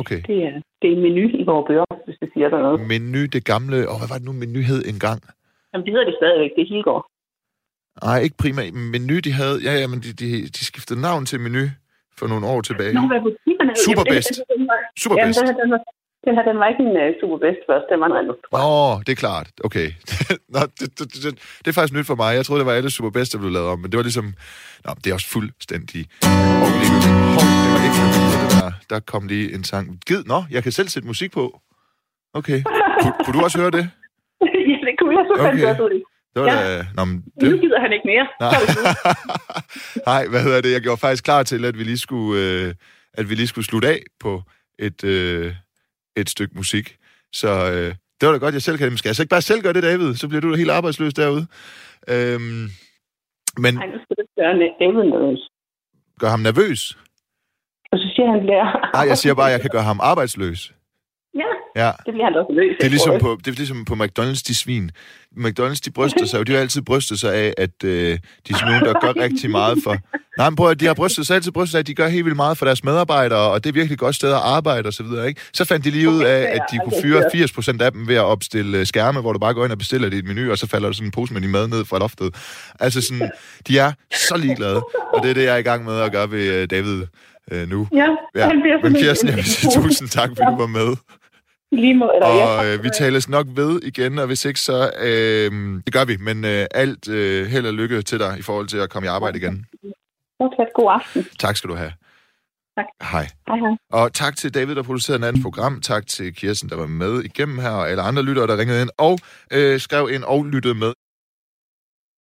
Okay. Det er, det er en menu i vores bøger, hvis det siger der noget. Menu, det gamle... Åh, hvad var det nu, menu hed engang? Jamen, det hedder det stadigvæk. Det er Hilgård. Nej, ikke primært. Menu, de havde... Ja, ja, men de, de, de skiftede navn til menu for nogle år tilbage. Nå, hvad butikkerne? Superbest. Var, Superbest. Jamen, den, den, var, den her, den var ikke en uh, superbest først. Den var noget andet. Åh, det er klart. Okay. Nå, det, det, det, det, er faktisk nyt for mig. Jeg troede, det var alle Superbest, der blev lavet om, men det var ligesom... Nå, det er også fuldstændig... Hov, lige nu. Det var ikke det der. Der kom lige en sang. Gid, nå, jeg kan selv sætte musik på. Okay. Kun, kunne du også høre det? ja, det kunne jeg så Okay. ud. Det var Ja. da... Nå, men Nu det... gider han ikke mere. Nej. Nej, hvad hedder det? Jeg gjorde faktisk klar til, at vi lige skulle, øh, at vi lige skulle slutte af på et, øh, et stykke musik. Så øh, det var da godt, jeg selv kan det. Men Skal jeg så ikke bare selv gøre det, David? Så bliver du da helt arbejdsløs derude. Øhm, men Nej, nu skal det gøre David nervøs. gør ham nervøs? Og så siger han, lærer. Nej, jeg siger bare, at jeg kan gøre ham arbejdsløs. Ja, det bliver han da også nervøs. Det er, ligesom på, det er ligesom på McDonald's, de svin. McDonald's, de bryster sig jo, de har altid brystet sig af, at øh, de er nogen, der gør rigtig meget for... Nej, men prøv at de har brystet sig altid brystet sig af, at de gør helt vildt meget for deres medarbejdere, og det er virkelig et godt sted at arbejde og så videre, ikke? Så fandt de lige ud af, at de kunne fyre 80% af dem ved at opstille øh, skærme, hvor du bare går ind og bestiller dit menu, og så falder der sådan en pose med din mad ned fra loftet. Altså sådan, de er så ligeglade, og det er det, jeg er i gang med at gøre ved øh, David øh, nu. Ja, Ja, men Kirsten, jeg vil sige tusind tak, fordi du var med. Lige må, eller ja, Og tak. øh, vi tales nok ved igen, og hvis ikke, så øh, det gør vi. Men øh, alt øh, held og lykke til dig i forhold til at komme i arbejde igen. Fortsat god aften. Tak skal du have. Tak. Hej. Hej, hej. Og tak til David, der producerede nattens program. Tak til Kirsten, der var med igennem her, og alle andre lyttere, der ringede ind og øh, skrev ind og lyttede med.